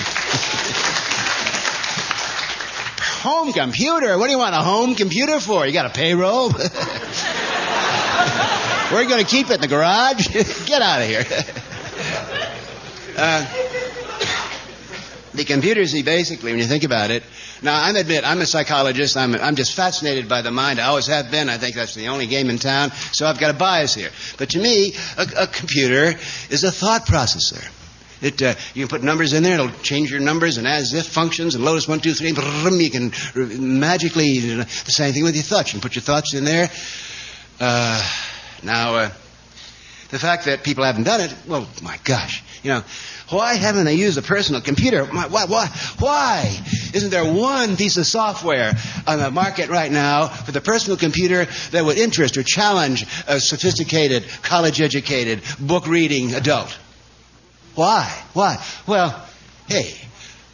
S3: home computer? What do you want a home computer for? You got a payroll? You going to keep it? In the garage? Get out of here. uh, the computers, basically, when you think about it, now I admit I'm a psychologist. I'm, I'm just fascinated by the mind. I always have been. I think that's the only game in town. So I've got a bias here. But to me, a, a computer is a thought processor. It, uh, you can put numbers in there, it'll change your numbers and as if functions and Lotus one, two, three, you can magically, you know, the same thing with your thoughts. You can put your thoughts in there. Uh, now, uh, the fact that people haven't done it, well, my gosh, you know, why haven't I used a personal computer? Why, why, why isn't there one piece of software on the market right now for the personal computer that would interest or challenge a sophisticated, college educated, book reading adult? Why? Why? Well, hey,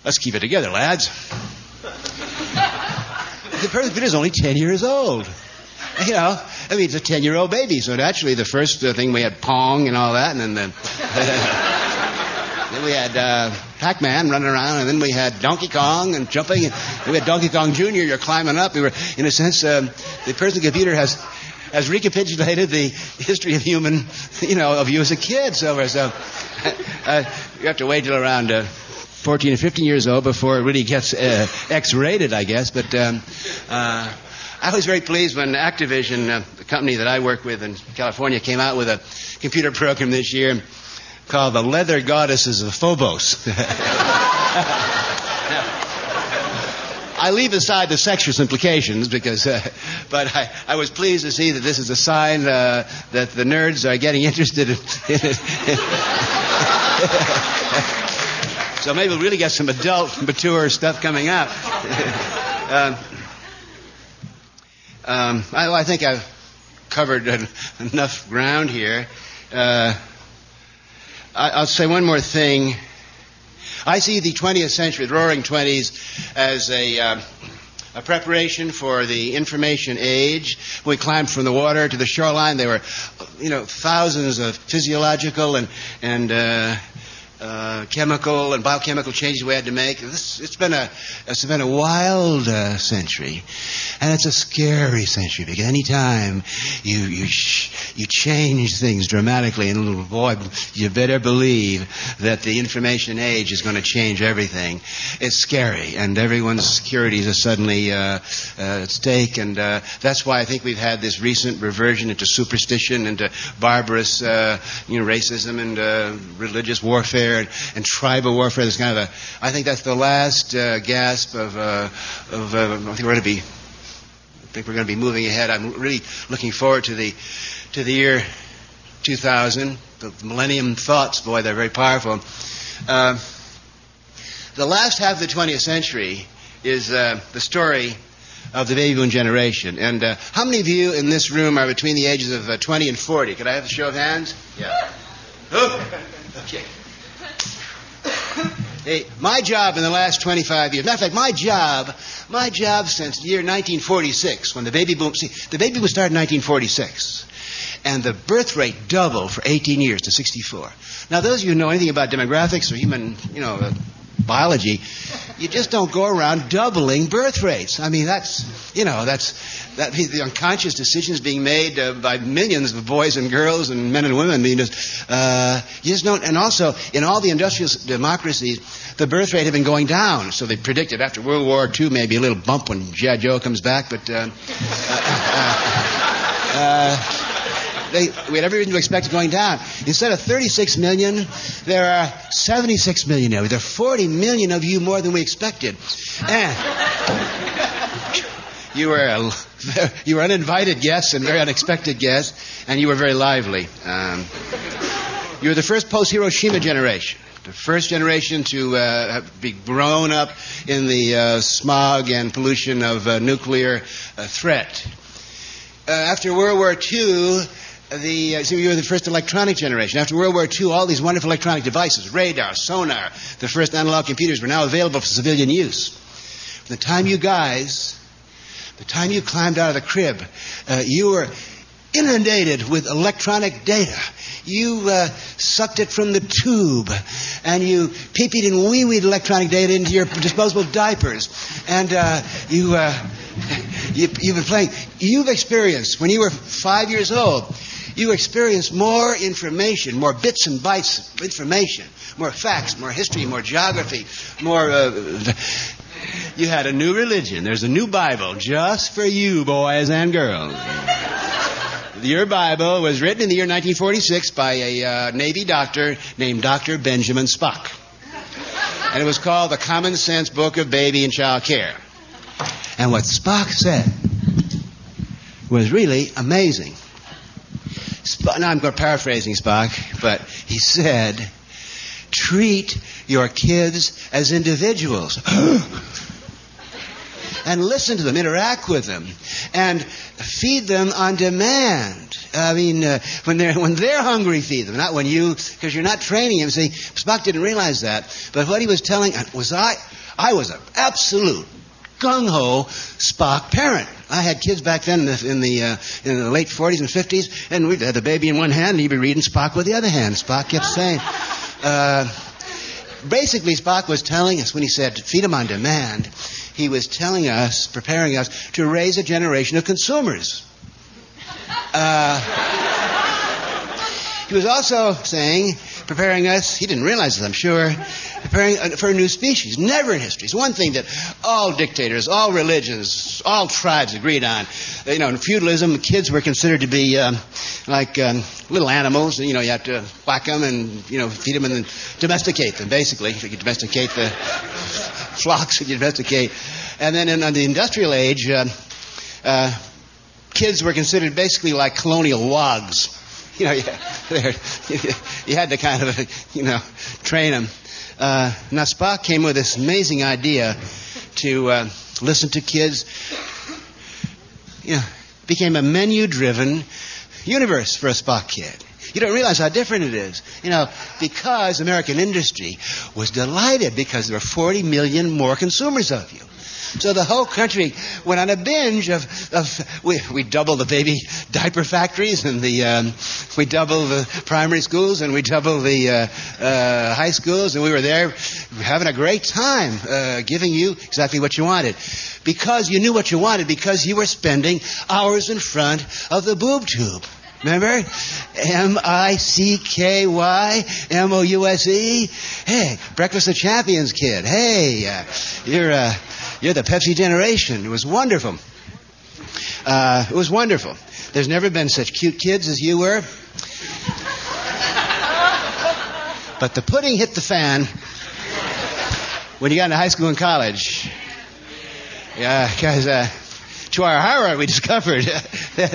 S3: let's keep it together, lads. the personal computer is only 10 years old. You know, I mean, it's a 10 year old baby, so naturally the first uh, thing we had Pong and all that, and then the. We had uh, Pac-Man running around, and then we had Donkey Kong and jumping. And we had Donkey Kong Jr. You're climbing up. We were, in a sense, um, the personal computer has has recapitulated the history of human, you know, of you as a kid. So, so uh, you have to wait till around uh, 14 or 15 years old before it really gets uh, X-rated, I guess. But um, uh, I was very pleased when Activision, uh, the company that I work with in California, came out with a computer program this year called The Leather Goddesses of Phobos. I leave aside the sexual implications because, uh, but I, I, was pleased to see that this is a sign uh, that the nerds are getting interested in, it. so maybe we'll really get some adult, mature stuff coming up. um, um, I, I, think I've covered enough ground here. Uh, I, will say one more thing. I see the 20th century, the Roaring Twenties, as a, uh, a preparation for the information age. We climbed from the water to the shoreline. There were, you know, thousands of physiological and and uh, uh, chemical and biochemical changes we had to make. This, it's been a it's been a wild uh, century, and it's a scary century because any time you you sh- you change things dramatically, and little boy, you better believe that the information age is going to change everything. It's scary, and everyone's securities are suddenly uh, uh, at stake, and uh, that's why I think we've had this recent reversion into superstition, into barbarous you know racism and religious warfare and, tribal warfare. There's kind of a, I think that's the last uh, gasp of, uh, of uh, I think we're going to be, I think we're going to be moving ahead. I'm really looking forward to the, to the year 2000. The millennium thoughts, boy, they're very powerful. Uh, the last half of the 20th century is uh, the story of the baby boom generation. And uh, how many of you in this room are between the ages of uh, 20 and 40? Could I have a show of hands? Yeah. Okay. Hey, my job in the last 25 years, matter of fact, my job, my job since the year 1946, when the baby boom, see, the baby boom started in 1946, and the birth rate doubled for 18 years to 64. Now, those of you who know anything about demographics or human, you know, uh, biology, you just don't go around doubling birth rates. I mean, that's, you know, that's, that the unconscious decisions being made uh, by millions of boys and girls and men and women. Mean, just, uh, you just don't. And also, in all the industrial democracies, the birth rate had been going down. So they predicted after World War II, maybe a little bump when G.I. Joe comes back. But uh, uh, uh, they, we had every reason to expect it going down. Instead of 36 million, there are 76 million now. There are 40 million of you more than we expected. And you were a, you were uninvited guests and very unexpected guests, and you were very lively. Um, you were the first post-Hiroshima generation, the first generation to uh, be grown up in the uh, smog and pollution of uh, nuclear uh, threat. Uh, after World War II, the uh, so you were the first electronic generation. After World War II, all these wonderful electronic devices, radar, sonar, the first analog computers were now available for civilian use. From the time you guys the time you climbed out of the crib, uh, you were inundated with electronic data. You uh, sucked it from the tube, and you peeped and wee-weed electronic data into your disposable diapers, and uh, you, uh, you you've been playing. You've experienced when you were five years old. You experienced more information, more bits and bytes of information, more facts, more history, more geography, more. Uh, you had a new religion. There's a new Bible just for you, boys and girls. Your Bible was written in the year 1946 by a uh, Navy doctor named Dr. Benjamin Spock. And it was called the Common Sense Book of Baby and Child Care. And what Spock said was really amazing. Now I'm going to paraphrasing Spock, but he said, treat your kids as individuals. and listen to them, interact with them, and feed them on demand. I mean, uh, when they're when they're hungry, feed them, not when you, because you're not training them. See, Spock didn't realize that, but what he was telling was I, I was an absolute gung ho Spock parent. I had kids back then in the in the, uh, in the late 40s and 50s, and we had the baby in one hand, and he'd be reading Spock with the other hand. Spock kept saying. Uh, basically, Spock was telling us when he said, feed them on demand, he was telling us, preparing us to raise a generation of consumers. Uh, he was also saying, preparing us, he didn't realize this, I'm sure, preparing uh, for a new species. Never in history. It's one thing that all dictators, all religions, all tribes agreed on. You know, in feudalism, kids were considered to be um, like um, little animals. You know, you have to whack them and, you know, feed them and domesticate them, basically. You domesticate the flocks, and you domesticate. And then in, in the industrial age, uh, uh, kids were considered basically like colonial wogs. You know, you, you had to kind of, you know, train them. Uh, now Spock came with this amazing idea to uh, listen to kids. You know, became a menu-driven universe for a Spock kid. You don't realize how different it is. You know, because American industry was delighted because there were 40 million more consumers of you. So the whole country went on a binge of, of we, we doubled the baby diaper factories and the, um, we doubled the primary schools and we doubled the uh, uh, high schools and we were there having a great time uh, giving you exactly what you wanted. Because you knew what you wanted because you were spending hours in front of the boob tube. Remember? M I C K Y M O U S E. Hey, Breakfast of Champions kid. Hey, uh, you're uh, you're the Pepsi generation. It was wonderful. Uh, it was wonderful. There's never been such cute kids as you were. But the pudding hit the fan when you got into high school and college. Yeah, because uh, to our horror, we discovered that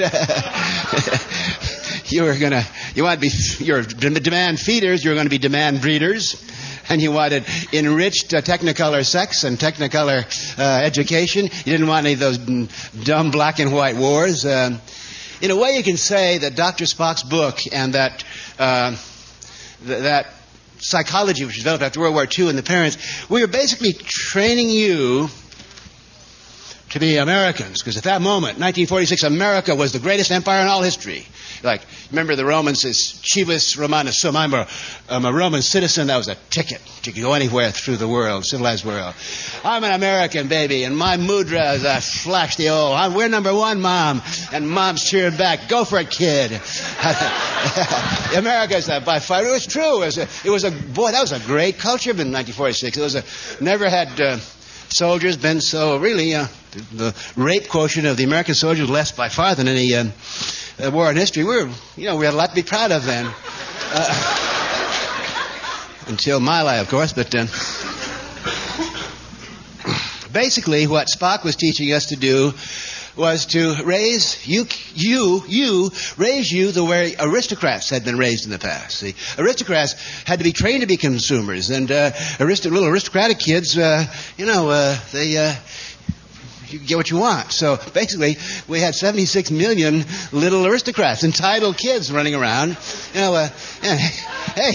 S3: uh, you were gonna, you want to be, you're demand feeders, you're going to be demand breeders and you wanted enriched uh, Technicolor sex and Technicolor uh, education. You didn't want any of those dumb black and white wars. Uh, in a way, you can say that Dr. Spock's book and that uh, th- that psychology which was developed after World War II and the parents, we were basically training you to be Americans. Because at that moment, 1946, America was the greatest empire in all history. Like, remember the Romans says, Civis Romanus sum. I'm a, I'm a Roman citizen. That was a ticket to go anywhere through the world, civilized world. I'm an American baby, and my mudra is a flash the old. I'm, we're number one, Mom. And Mom's cheering back. Go for it, kid. America's uh, by far. It was true. It was, a, it was a, boy, that was a great culture in 1946. It was a, never had, uh, soldiers been so really uh, the, rape quotient of the American soldiers less by far than any uh, uh, war in history. We were, you know, we had a lot to be proud of then. Uh, until my life, of course, but then. basically what Spock was teaching us to do was to raise you, you, you, raise you the way aristocrats had been raised in the past. See, aristocrats had to be trained to be consumers, and uh, arist- little aristocratic kids, uh, you know, uh, they. You get what you want. So basically, we had 76 million little aristocrats, entitled kids running around. You know, uh, hey,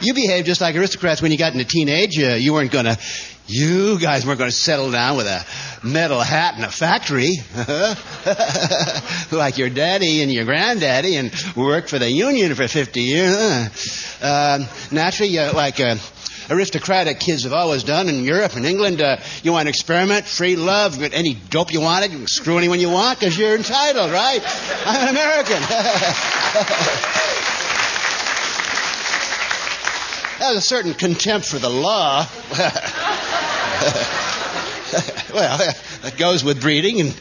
S3: you behaved just like aristocrats when you got into teenage. Uh, you weren't to you guys weren't to settle down with a metal hat in a factory, like your daddy and your granddaddy, and worked for the union for 50 years. Uh, naturally, uh, like uh, aristocratic kids have always done in Europe and England, uh, you want to experiment, free love, get any dope you wanted, you can screw anyone you want because you're entitled, right? I'm an American. There's a certain contempt for the law. well, that goes with breeding, and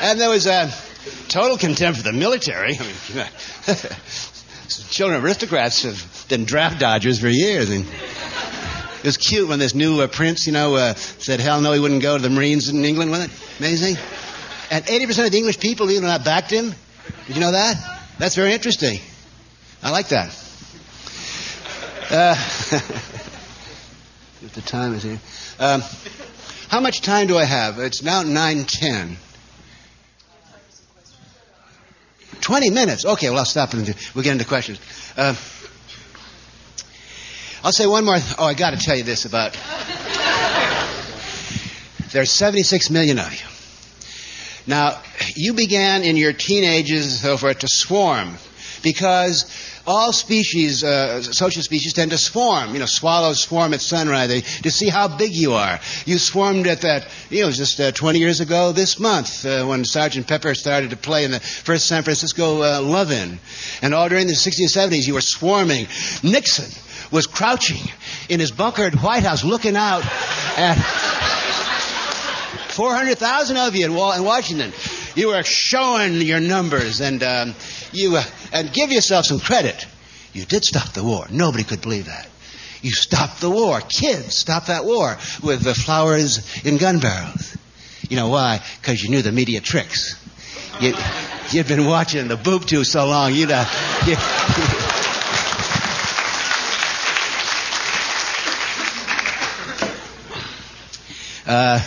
S3: and there was a total contempt for the military. I mean, children of aristocrats have been draft dodgers for years, and it was cute when this new uh, prince, you know, uh, said, "Hell no, he wouldn't go to the Marines in England with it." Amazing. And 80% of the English people, even not backed him. Did you know that? That's very interesting. I like that. Uh, if the time is here. Um, how much time do I have? It's now 9.10. 20 minutes. Okay, well, I'll stop and we'll get into questions. Uh, I'll say one more. Oh, I got to tell you this about. There's 76 million of you. Now, you began in your teenagers so forth to swarm because all species, uh, social species, tend to swarm. You know, swallows swarm at sunrise to see how big you are. You swarmed at that, you know, just uh, 20 years ago this month uh, when Sergeant Pepper started to play in the first San Francisco uh, Love-In. And all during the 60s and 70s, you were swarming. Nixon was crouching in his bunker at White House looking out at 400,000 of you in Washington. You were showing your numbers and um, you uh, and give yourself some credit. You did stop the war. Nobody could believe that. You stopped the war. Kids stopped that war with the flowers in gun barrels. You know why? Because you knew the media tricks. You, you'd been watching the boob tube so long. Uh, you, uh,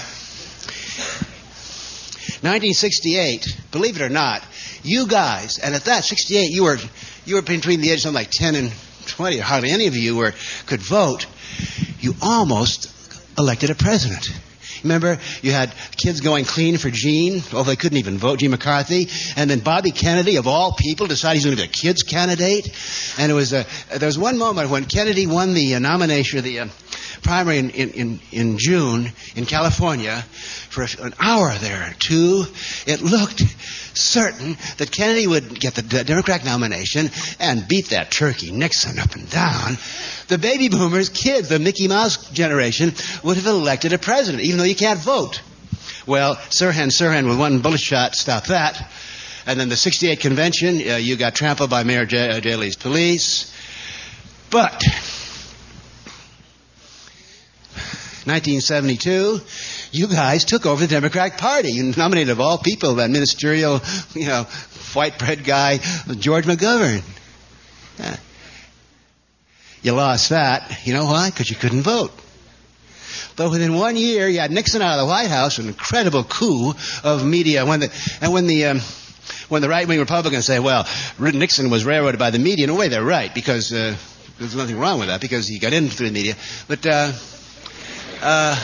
S3: 1968, believe it or not, you guys, and at that 68, you were you were between the ages of like 10 and 20. Hardly any of you were could vote. You almost elected a president. Remember, you had kids going clean for Gene. Oh, they couldn't even vote, Gene McCarthy. And then Bobby Kennedy, of all people, decided he's going to be a kids candidate. And it was a, there was one moment when Kennedy won the uh, nomination, the uh, primary in, in, in June in California for an hour there, or two. It looked certain that Kennedy would get the Democratic nomination and beat that turkey Nixon up and down. The baby boomers, kids, the Mickey Mouse generation, would have elected a president, even though you can't vote. Well, Sirhan Sirhan with one bullet shot stopped that. And then the 68 convention, uh, you got trampled by Mayor J- Daley's police. But 1972, you guys took over the Democratic Party. You nominated, of all people, that ministerial, you know, white bread guy, George McGovern. Yeah. You lost that. You know why? Because you couldn't vote. But within one year, you had Nixon out of the White House, an incredible coup of media. When the, and when the, um, when the right wing Republicans say, well, Nixon was railroaded by the media, in a way they're right, because uh, there's nothing wrong with that, because he got in through the media. But uh, uh,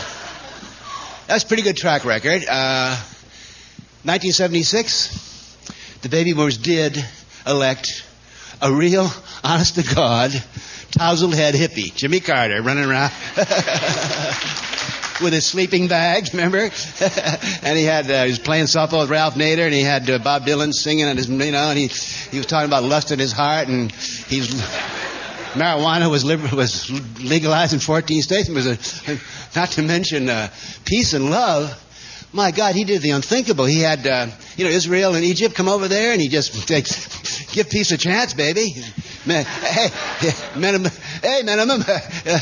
S3: that's pretty good track record. Uh, 1976, the baby boomers did elect a real, honest to God, tousled head hippie, Jimmy Carter, running around with his sleeping bag, remember? and he had uh, he was playing softball with Ralph Nader, and he had uh, Bob Dylan singing, and his you know, and he he was talking about lust in his heart, and he's marijuana was liber- was legalized in 14 states. a, not to mention uh, peace and love. My God, he did the unthinkable. He had, uh, you know, Israel and Egypt come over there, and he just takes, give peace a chance, baby. Man, hey, minimum, hey, minimum.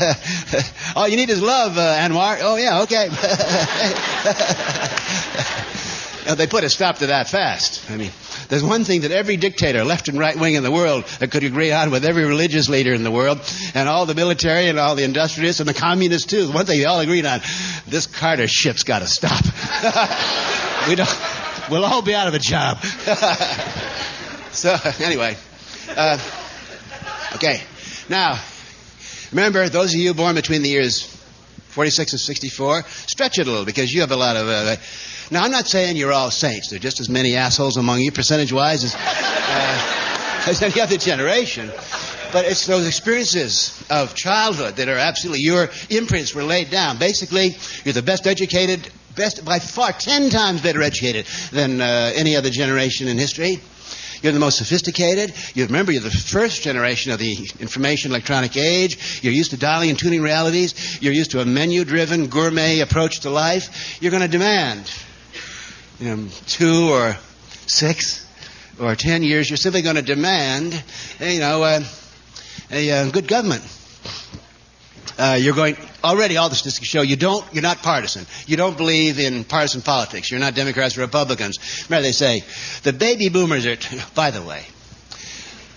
S3: all you need is love, uh, Anwar. Oh yeah, okay. they put a stop to that fast. I mean, there's one thing that every dictator, left and right wing in the world, could agree on with every religious leader in the world, and all the military and all the industrialists and the communists too. One thing they all agreed on: this Carter ship's got to stop. we don't. We'll all be out of a job. so anyway, uh, okay. Now, remember those of you born between the years 46 and 64. Stretch it a little because you have a lot of. Uh, now, I'm not saying you're all saints. There are just as many assholes among you, percentage wise, as, uh, as any other generation. But it's those experiences of childhood that are absolutely your imprints were laid down. Basically, you're the best educated, best by far, ten times better educated than uh, any other generation in history. You're the most sophisticated. You remember you're the first generation of the information electronic age. You're used to dialing and tuning realities. You're used to a menu-driven gourmet approach to life. You're going to demand you know, two or six or ten years. You're simply going to demand, you know, uh, a uh, good government. Uh, you're going already all the statistics show you don't you're not partisan you don't believe in partisan politics you're not democrats or republicans remember they say the baby boomers are t- by the way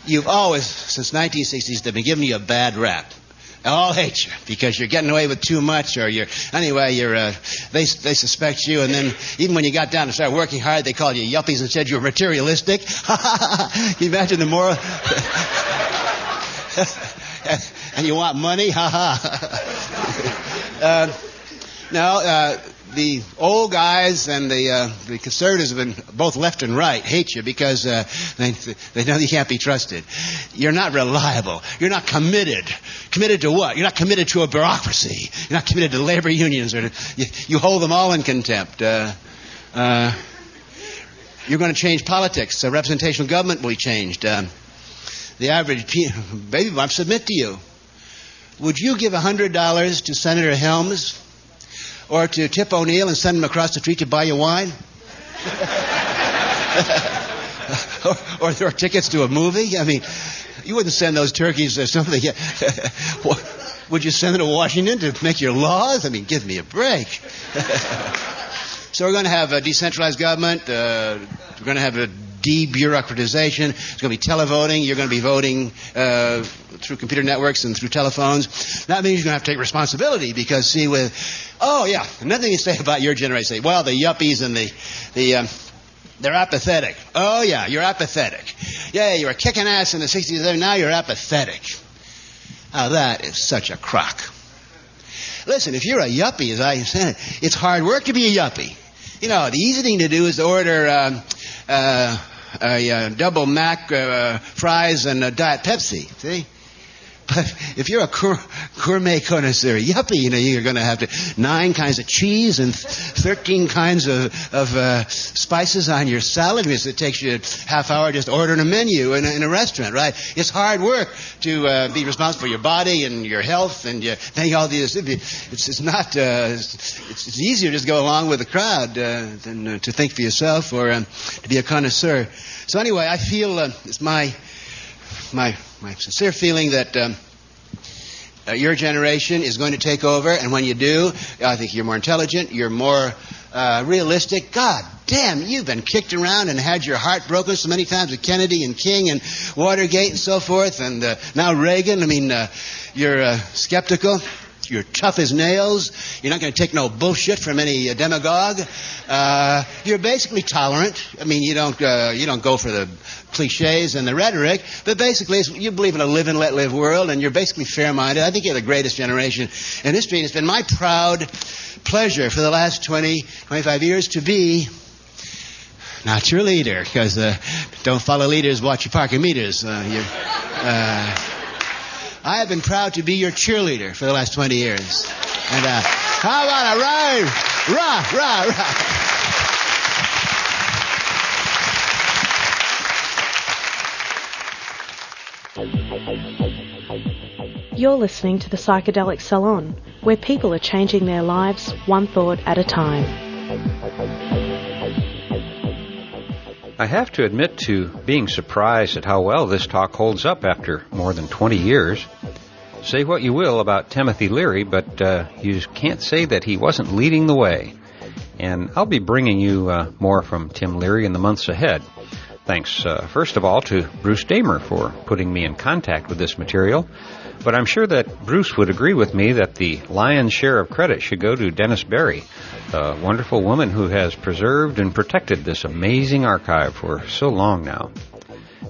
S3: you've always since 1960s they've been giving you a bad rap all hate you because you're getting away with too much or you're anyway you're uh, they they suspect you and then even when you got down to start working hard they called you yuppies and said you were materialistic Can you imagine the moral and you want money? Ha ha. uh, now, uh, the old guys and the uh, the conservatives have been both left and right hate you because uh, they they know you can't be trusted. You're not reliable. You're not committed. Committed to what? You're not committed to a bureaucracy. You're not committed to labor unions or to, you, you hold them all in contempt. Uh, uh, you're going to change politics. So representational government will be changed. Um, the average baby bump submit to you. Would you give $100 to Senator Helms or to Tip O'Neill and send him across the street to buy you wine? or, or, tickets to a movie? I mean, you wouldn't send those turkeys or something. Would you send them to Washington to make your laws? I mean, give me a break. so we're going to have a decentralized government. Uh, we're going to have a debureaucratization. It's going to be televoting. You're going to be voting uh, through computer networks and through telephones. That means you're going to have to take responsibility because, see, with oh yeah, nothing you say about your generation, say, well, the yuppies and the the um, they're apathetic. Oh yeah, you're apathetic. Yeah, you were kicking ass in the 60s. Now you're apathetic. Now that is such a crock. Listen, if you're a yuppie, as I said, it's hard work to be a yuppie. You know, the easy thing to do is to order um, uh, a, a double Mac uh, fries and a Diet Pepsi. See? But if you're a gourmet connoisseur, yuppie, you know, you're going to have to nine kinds of cheese and thirteen kinds of, of uh, spices on your salad. Because it takes you a half hour just ordering a menu in a, in a restaurant, right? It's hard work to uh, be responsible for your body and your health and you think all these. It's, it's not. Uh, it's, it's easier to just go along with the crowd uh, than uh, to think for yourself or um, to be a connoisseur. So anyway, I feel uh, it's my my my sincere feeling that. Um, uh, your generation is going to take over, and when you do, I think you're more intelligent, you're more uh, realistic. God damn, you've been kicked around and had your heart broken so many times with Kennedy and King and Watergate and so forth, and uh, now Reagan. I mean, uh, you're uh, skeptical. You're tough as nails. You're not going to take no bullshit from any uh, demagogue. Uh, you're basically tolerant. I mean, you don't uh, you don't go for the cliches and the rhetoric, but basically you believe in a live and let live world, and you're basically fair-minded. I think you're the greatest generation in history. And it's been my proud pleasure for the last 20, 25 years to be not your leader, because uh, don't follow leaders, watch your parking meters. Uh, uh, I have been proud to be your cheerleader for the last 20 years. And uh, how about a ride? Rah, rah, rah.
S4: You're listening to the Psychedelic Salon, where people are changing their lives one thought at a time.
S2: I have to admit to being surprised at how well this talk holds up after more than 20 years. Say what you will about Timothy Leary, but uh, you can't say that he wasn't leading the way. And I'll be bringing you uh, more from Tim Leary in the months ahead. Thanks, uh, first of all, to Bruce Damer for putting me in contact with this material. But I'm sure that Bruce would agree with me that the lion's share of credit should go to Denis Berry, a wonderful woman who has preserved and protected this amazing archive for so long now.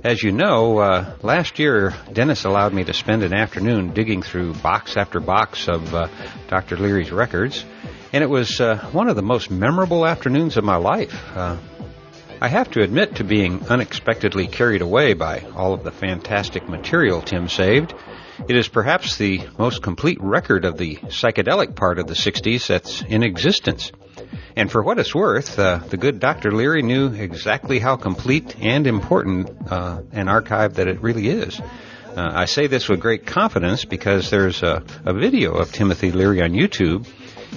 S2: As you know, uh, last year Denis allowed me to spend an afternoon digging through box after box of uh, Dr. Leary's records, and it was uh, one of the most memorable afternoons of my life. Uh, I have to admit to being unexpectedly carried away by all of the fantastic material Tim saved. It is perhaps the most complete record of the psychedelic part of the 60s that's in existence. And for what it's worth, uh, the good Dr. Leary knew exactly how complete and important uh, an archive that it really is. Uh, I say this with great confidence because there's a, a, video of Timothy Leary on YouTube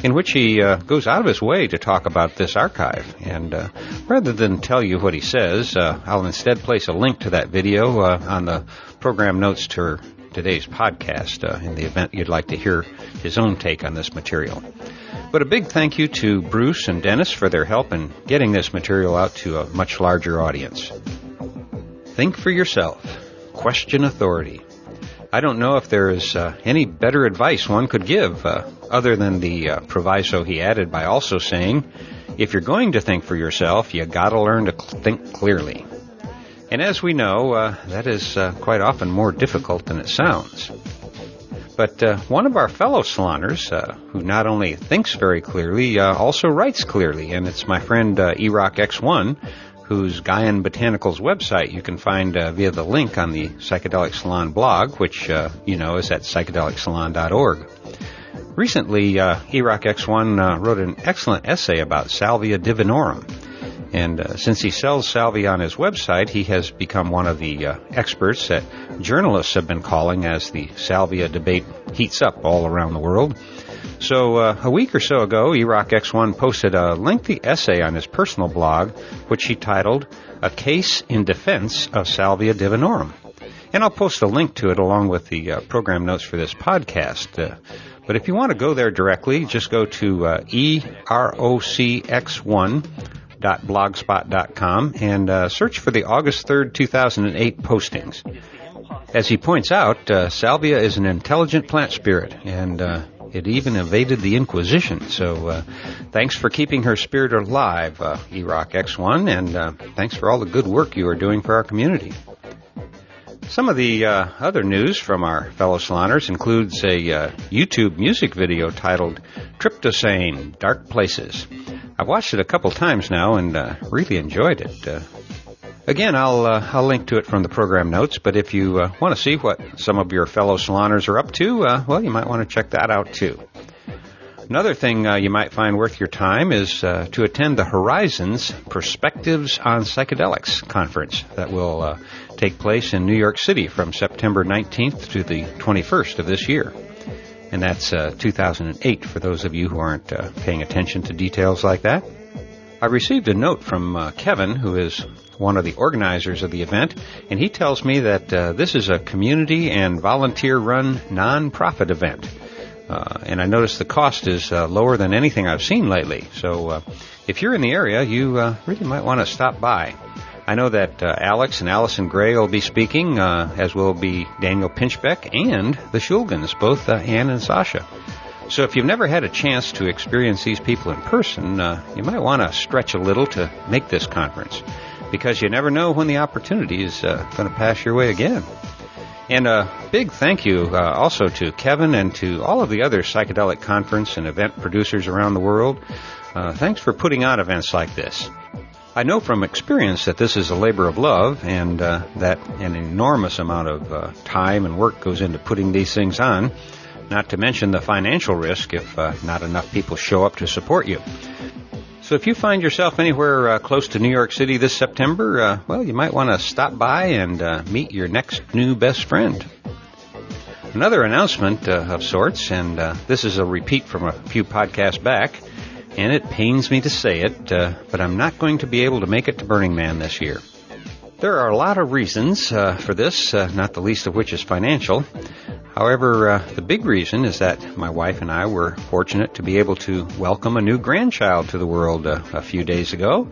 S2: in which he uh, goes out of his way to talk about this archive. And uh, rather than tell you what he says, uh, I'll instead place a link to that video on the program notes to today's podcast in the event you'd like to hear his own take on this material. But a big thank you to Bruce and Denis for their help in getting this material out to a much larger audience. Think for yourself. Question authority. I don't know if there is uh, any better advice one could give uh, other than the uh, proviso he added by also saying, if you're going to think for yourself, you gotta learn to cl- think clearly. And as we know, uh, that is uh, quite often more difficult than it sounds. But uh, one of our fellow saloners, uh, who not only thinks very clearly, uh, also writes clearly, and it's my friend uh, Erock X1, whose Gaian Botanicals website you can find uh, via the link on the Psychedelic Salon blog, which you know is at psychedelicsalon.org. Recently, uh, Erock X1 uh, wrote an excellent essay about Salvia divinorum and uh, since he sells salvia on his website, he has become one of the uh, experts that journalists have been calling as the salvia debate heats up all around the world. So uh, a week or so ago, Erock X1 posted a lengthy essay on his personal blog, which he titled "A Case in Defense of Salvia Divinorum." And I'll post a link to it along with the uh, program notes for this podcast. Uh, but if you want to go there directly, just go to uh, EROCX1 blogspot.com and uh, search for the August 3rd, 2008 postings. As he points out, uh, salvia is an intelligent plant spirit, and uh, it even evaded the Inquisition. So, uh, thanks for keeping her spirit alive, uh, Erock X1, and uh, thanks for all the good work you are doing for our community. Some of the uh, other news from our fellow saloners includes a uh, YouTube music video titled Tryptosane Dark Places. I've watched it a couple times now and uh, really enjoyed it. Uh, again, I'll uh, I'll link to it from the program notes. But if you uh, want to see what some of your fellow saloners are up to, uh, well, you might want to check that out too. Another thing uh, you might find worth your time is to attend the Horizons Perspectives on Psychedelics conference that will take place in New York City from September 19th to the 21st of this year and that's uh, 2008 for those of you who aren't uh, paying attention to details like that. I received a note from uh, Kevin, who is one of the organizers of the event, and he tells me that uh, this is a community and volunteer run non-profit event. Uh, and I noticed the cost is uh, lower than anything I've seen lately. So if you're in the area, you really might want to stop by. I know that uh, Alex and Allyson Grey will be speaking, uh, as will be Daniel Pinchbeck and the Shulgins, both uh, and Sasha. So if you've never had a chance to experience these people in person, uh, you might want to stretch a little to make this conference, because you never know when the opportunity is uh, going to pass your way again. And a big thank you uh, also to Kevin and to all of the other psychedelic conference and event producers around the world. thanks for putting on events like this. I know from experience that this is a labor of love and uh, that an enormous amount of uh, time and work goes into putting these things on, not to mention the financial risk if uh, not enough people show up to support you. So if you find yourself anywhere uh, close to New York City this September, uh, well, you might want to stop by and uh, meet your next new best friend. Another announcement of sorts, and this is a repeat from a few podcasts back and it pains me to say it, uh, but I'm not going to be able to make it to Burning Man this year. There are a lot of reasons uh, for this, uh, not the least of which is financial. However, uh, the big reason is that my wife and I were fortunate to be able to welcome a new grandchild to the world uh, a few days ago.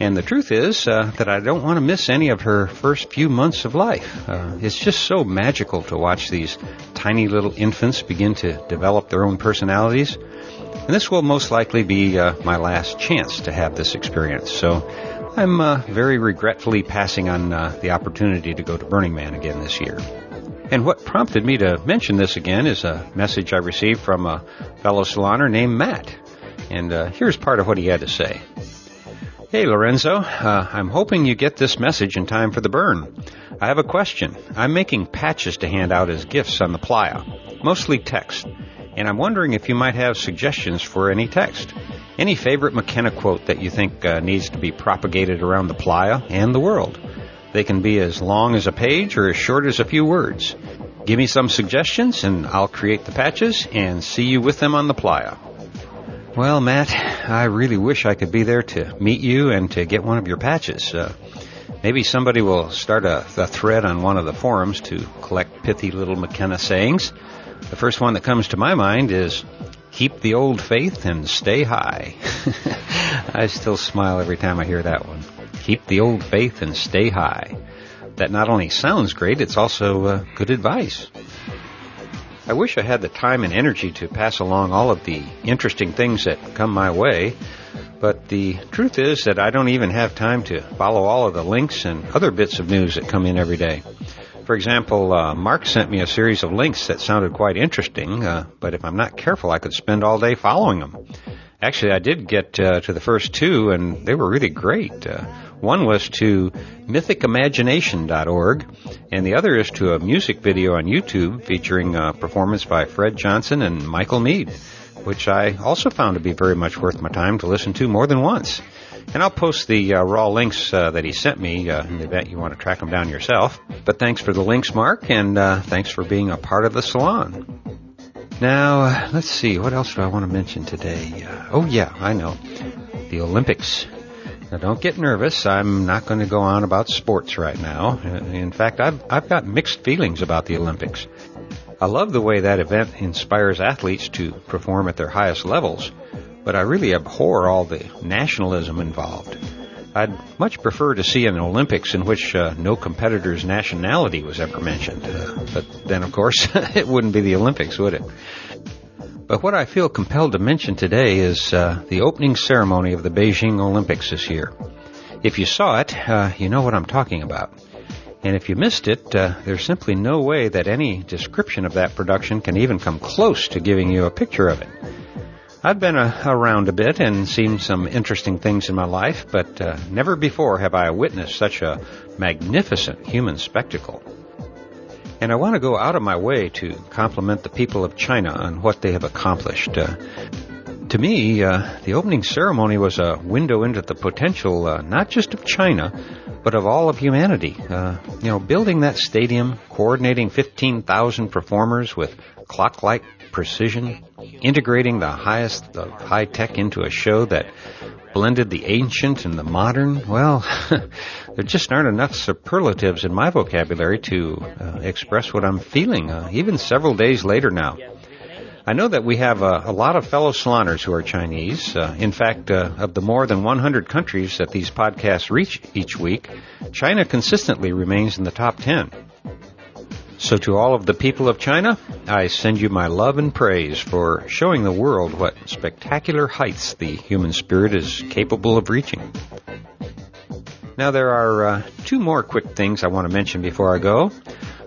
S2: And the truth is uh, that I don't want to miss any of her first few months of life. it's just so magical to watch these tiny little infants begin to develop their own personalities. And this will most likely be uh, my last chance to have this experience. So I'm uh, very regretfully passing on uh, the opportunity to go to Burning Man again this year. And what prompted me to mention this again is a message I received from a fellow saloner named Matt. And uh, here's part of what he had to say. Hey Lorenzo, uh, I'm hoping you get this message in time for the burn. I have a question. I'm making patches to hand out as gifts on the playa, mostly text, and I'm wondering if you might have suggestions for any text. Any favorite McKenna quote that you think uh, needs to be propagated around the playa and the world? They can be as long as a page or as short as a few words. Give me some suggestions and I'll create the patches and see you with them on the playa. Well, Matt, I really wish I could be there to meet you and to get one of your patches. Uh, maybe somebody will start a, a, thread on one of the forums to collect pithy little McKenna sayings. The first one that comes to my mind is, keep the old faith and stay high. I still smile every time I hear that one. Keep the old faith and stay high. That not only sounds great, it's also uh, good advice. I wish I had the time and energy to pass along all of the interesting things that come my way, but the truth is that I don't even have time to follow all of the links and other bits of news that come in every day. For example, uh, Mark sent me a series of links that sounded quite interesting, uh, but if I'm not careful, I could spend all day following them. Actually, I did get uh, to the first two, and they were really great. Uh, one was to mythicimagination.org, and the other is to a music video on YouTube featuring a performance by Fred Johnson and Michael Meade, which I also found to be very much worth my time to listen to more than once. And I'll post the uh, raw links uh, that he sent me uh, in the event you want to track them down yourself. But thanks for the links, Mark, and uh, thanks for being a part of the salon. Now, uh, let's see, what else do I want to mention today? Uh, oh, yeah, I know. The Olympics. Now, don't get nervous. I'm not going to go on about sports right now. In fact, I've, I've got mixed feelings about the Olympics. I love the way that event inspires athletes to perform at their highest levels, but I really abhor all the nationalism involved. I'd much prefer to see an Olympics in which uh, no competitor's nationality was ever mentioned. Uh, but then, of course, it wouldn't be the Olympics, would it? But what I feel compelled to mention today is uh, the opening ceremony of the Beijing Olympics this year. If you saw it, uh, you know what I'm talking about. And if you missed it, uh, there's simply no way that any description of that production can even come close to giving you a picture of it. I've been a, uh, around a bit and seen some interesting things in my life, but uh, never before have I witnessed such a magnificent human spectacle. And I want to go out of my way to compliment the people of China on what they have accomplished. Uh, to me, uh, the opening ceremony was a window into the potential, uh, not just of China, but of all of humanity. Uh, you know, building that stadium, coordinating 15,000 performers with clock-like precision, integrating the highest of high tech into a show that blended the ancient and the modern, well, there just aren't enough superlatives in my vocabulary to uh, express what I'm feeling, uh, even several days later now. I know that we have a, a lot of fellow saloners who are Chinese. Uh, in fact, uh, of the more than 100 countries that these podcasts reach each week, China consistently remains in the top 10. So to all of the people of China, I send you my love and praise for showing the world what spectacular heights the human spirit is capable of reaching. Now there are uh, two more quick things I want to mention before I go.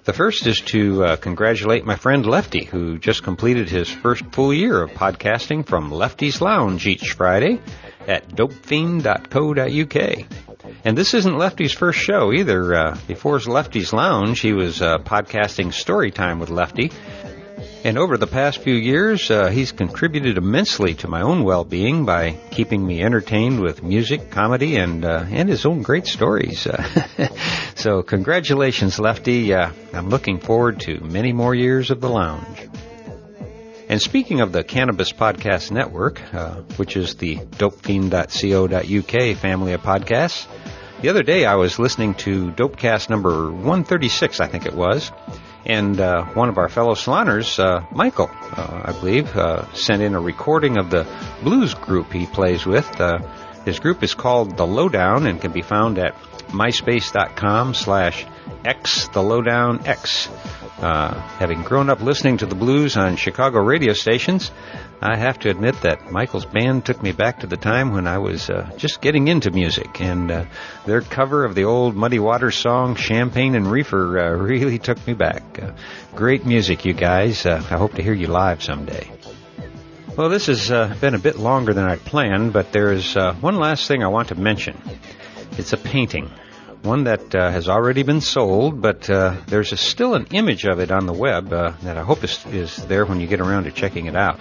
S2: The first is to uh, congratulate my friend Lefty, who just completed his first full year of podcasting from Lefty's Lounge each Friday at dopefiend.co.uk. And this isn't Lefty's first show either. Uh, before Lefty's Lounge, he was uh, podcasting Storytime with Lefty. And over the past few years, uh, he's contributed immensely to my own well-being by keeping me entertained with music, comedy, and uh, and his own great stories. so, congratulations, Lefty! Uh, I'm looking forward to many more years of the lounge. And speaking of the Cannabis Podcast Network, uh, which is the dopefiend.co.uk family of podcasts, the other day I was listening to Dopecast number 136, I think it was, and uh, one of our fellow saloners, uh, Michael, uh, I believe, uh, sent in a recording of the blues group he plays with. Uh, his group is called The Lowdown and can be found at myspace.com slash x the lowdown x Uh, having grown up listening to the blues on Chicago radio stations, I have to admit that Michael's band took me back to the time when I was uh, just getting into music, and uh, their cover of the old Muddy Waters song "Champagne and Reefer" uh, really took me back. Uh, great music, you guys. Uh, I hope to hear you live someday. Well, this has been a bit longer than I'd planned, but there is one last thing I want to mention. It's a painting, one that uh, has already been sold, but uh, there's a, still an image of it on the web uh, that I hope is, is there when you get around to checking it out.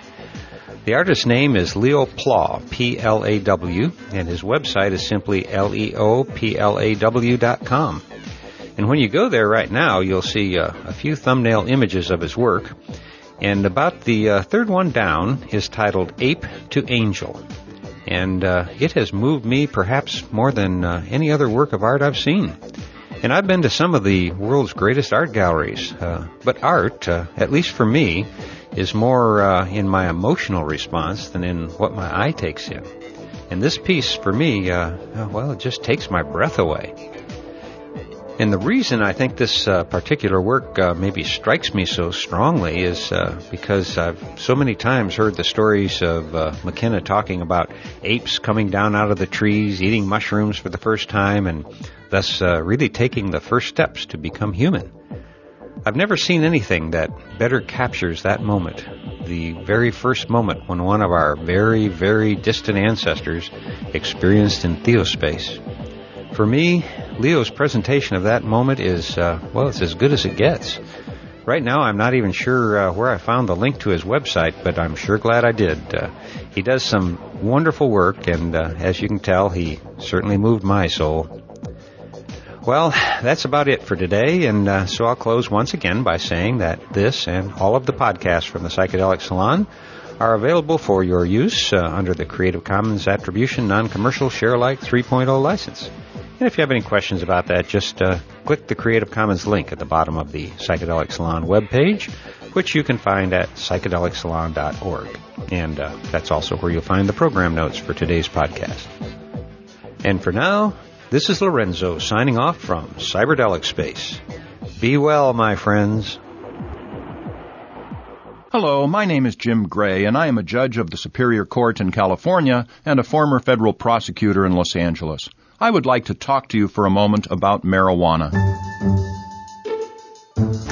S2: The artist's name is Leo Plaw, P-L-A-W, and his website is simply L-E-O-P-L-A-W dot com. And when you go there right now, you'll see uh, a few thumbnail images of his work, and about the uh, third one down is titled Ape to Angel. And uh, it has moved me perhaps more than uh, any other work of art I've seen. And I've been to some of the world's greatest art galleries. Uh, but art, uh, at least for me, is more uh, in my emotional response than in what my eye takes in. And this piece, for me, well, it just takes my breath away. And the reason I think this uh, particular work uh, maybe strikes me so strongly is uh, because I've so many times heard the stories of uh, McKenna talking about apes coming down out of the trees, eating mushrooms for the first time, and thus uh, really taking the first steps to become human. I've never seen anything that better captures that moment, the very first moment when one of our very, very distant ancestors experienced in theospace. For me, Leo's presentation of that moment is, uh, well, it's as good as it gets. Right now, I'm not even sure uh, where I found the link to his website, but I'm sure glad I did. Uh, he does some wonderful work, and uh, as you can tell, he certainly moved my soul. Well, that's about it for today, and uh, so I'll close once again by saying that this and all of the podcasts from the Psychedelic Salon are available for your use uh, under the Creative Commons Attribution Non-Commercial Share Alike 3.0 license. And if you have any questions about that, just uh, click the Creative Commons link at the bottom of the Psychedelic Salon webpage, which you can find at psychedelicsalon.org. And uh, that's also where you'll find the program notes for today's podcast. And for now, this is Lorenzo signing off from Cyberdelic Space. Be well, my friends.
S5: Hello, my name is Jim Gray, and I am a judge of the Superior Court in California and a former federal prosecutor in Los Angeles. I would like to talk to you for a moment about marijuana.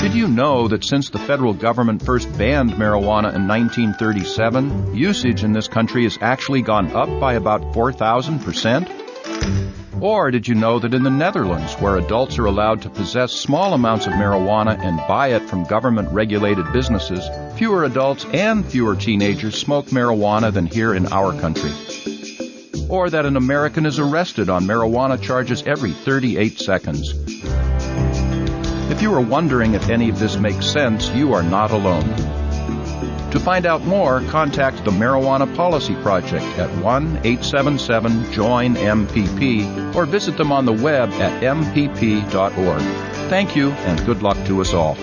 S5: Did you know that since the federal government first banned marijuana in 1937, usage in this country has actually gone up by about 4,000%? Or did you know that in the Netherlands, where adults are allowed to possess small amounts of marijuana and buy it from government regulated businesses, fewer adults and fewer teenagers smoke marijuana than here in our country? Or that an American is arrested on marijuana charges every 38 seconds. If you are wondering if any of this makes sense, you are not alone. To find out more, contact the Marijuana Policy Project at 1 877 JOIN MPP or visit them on the web at mpp.org. Thank you and good luck to us all.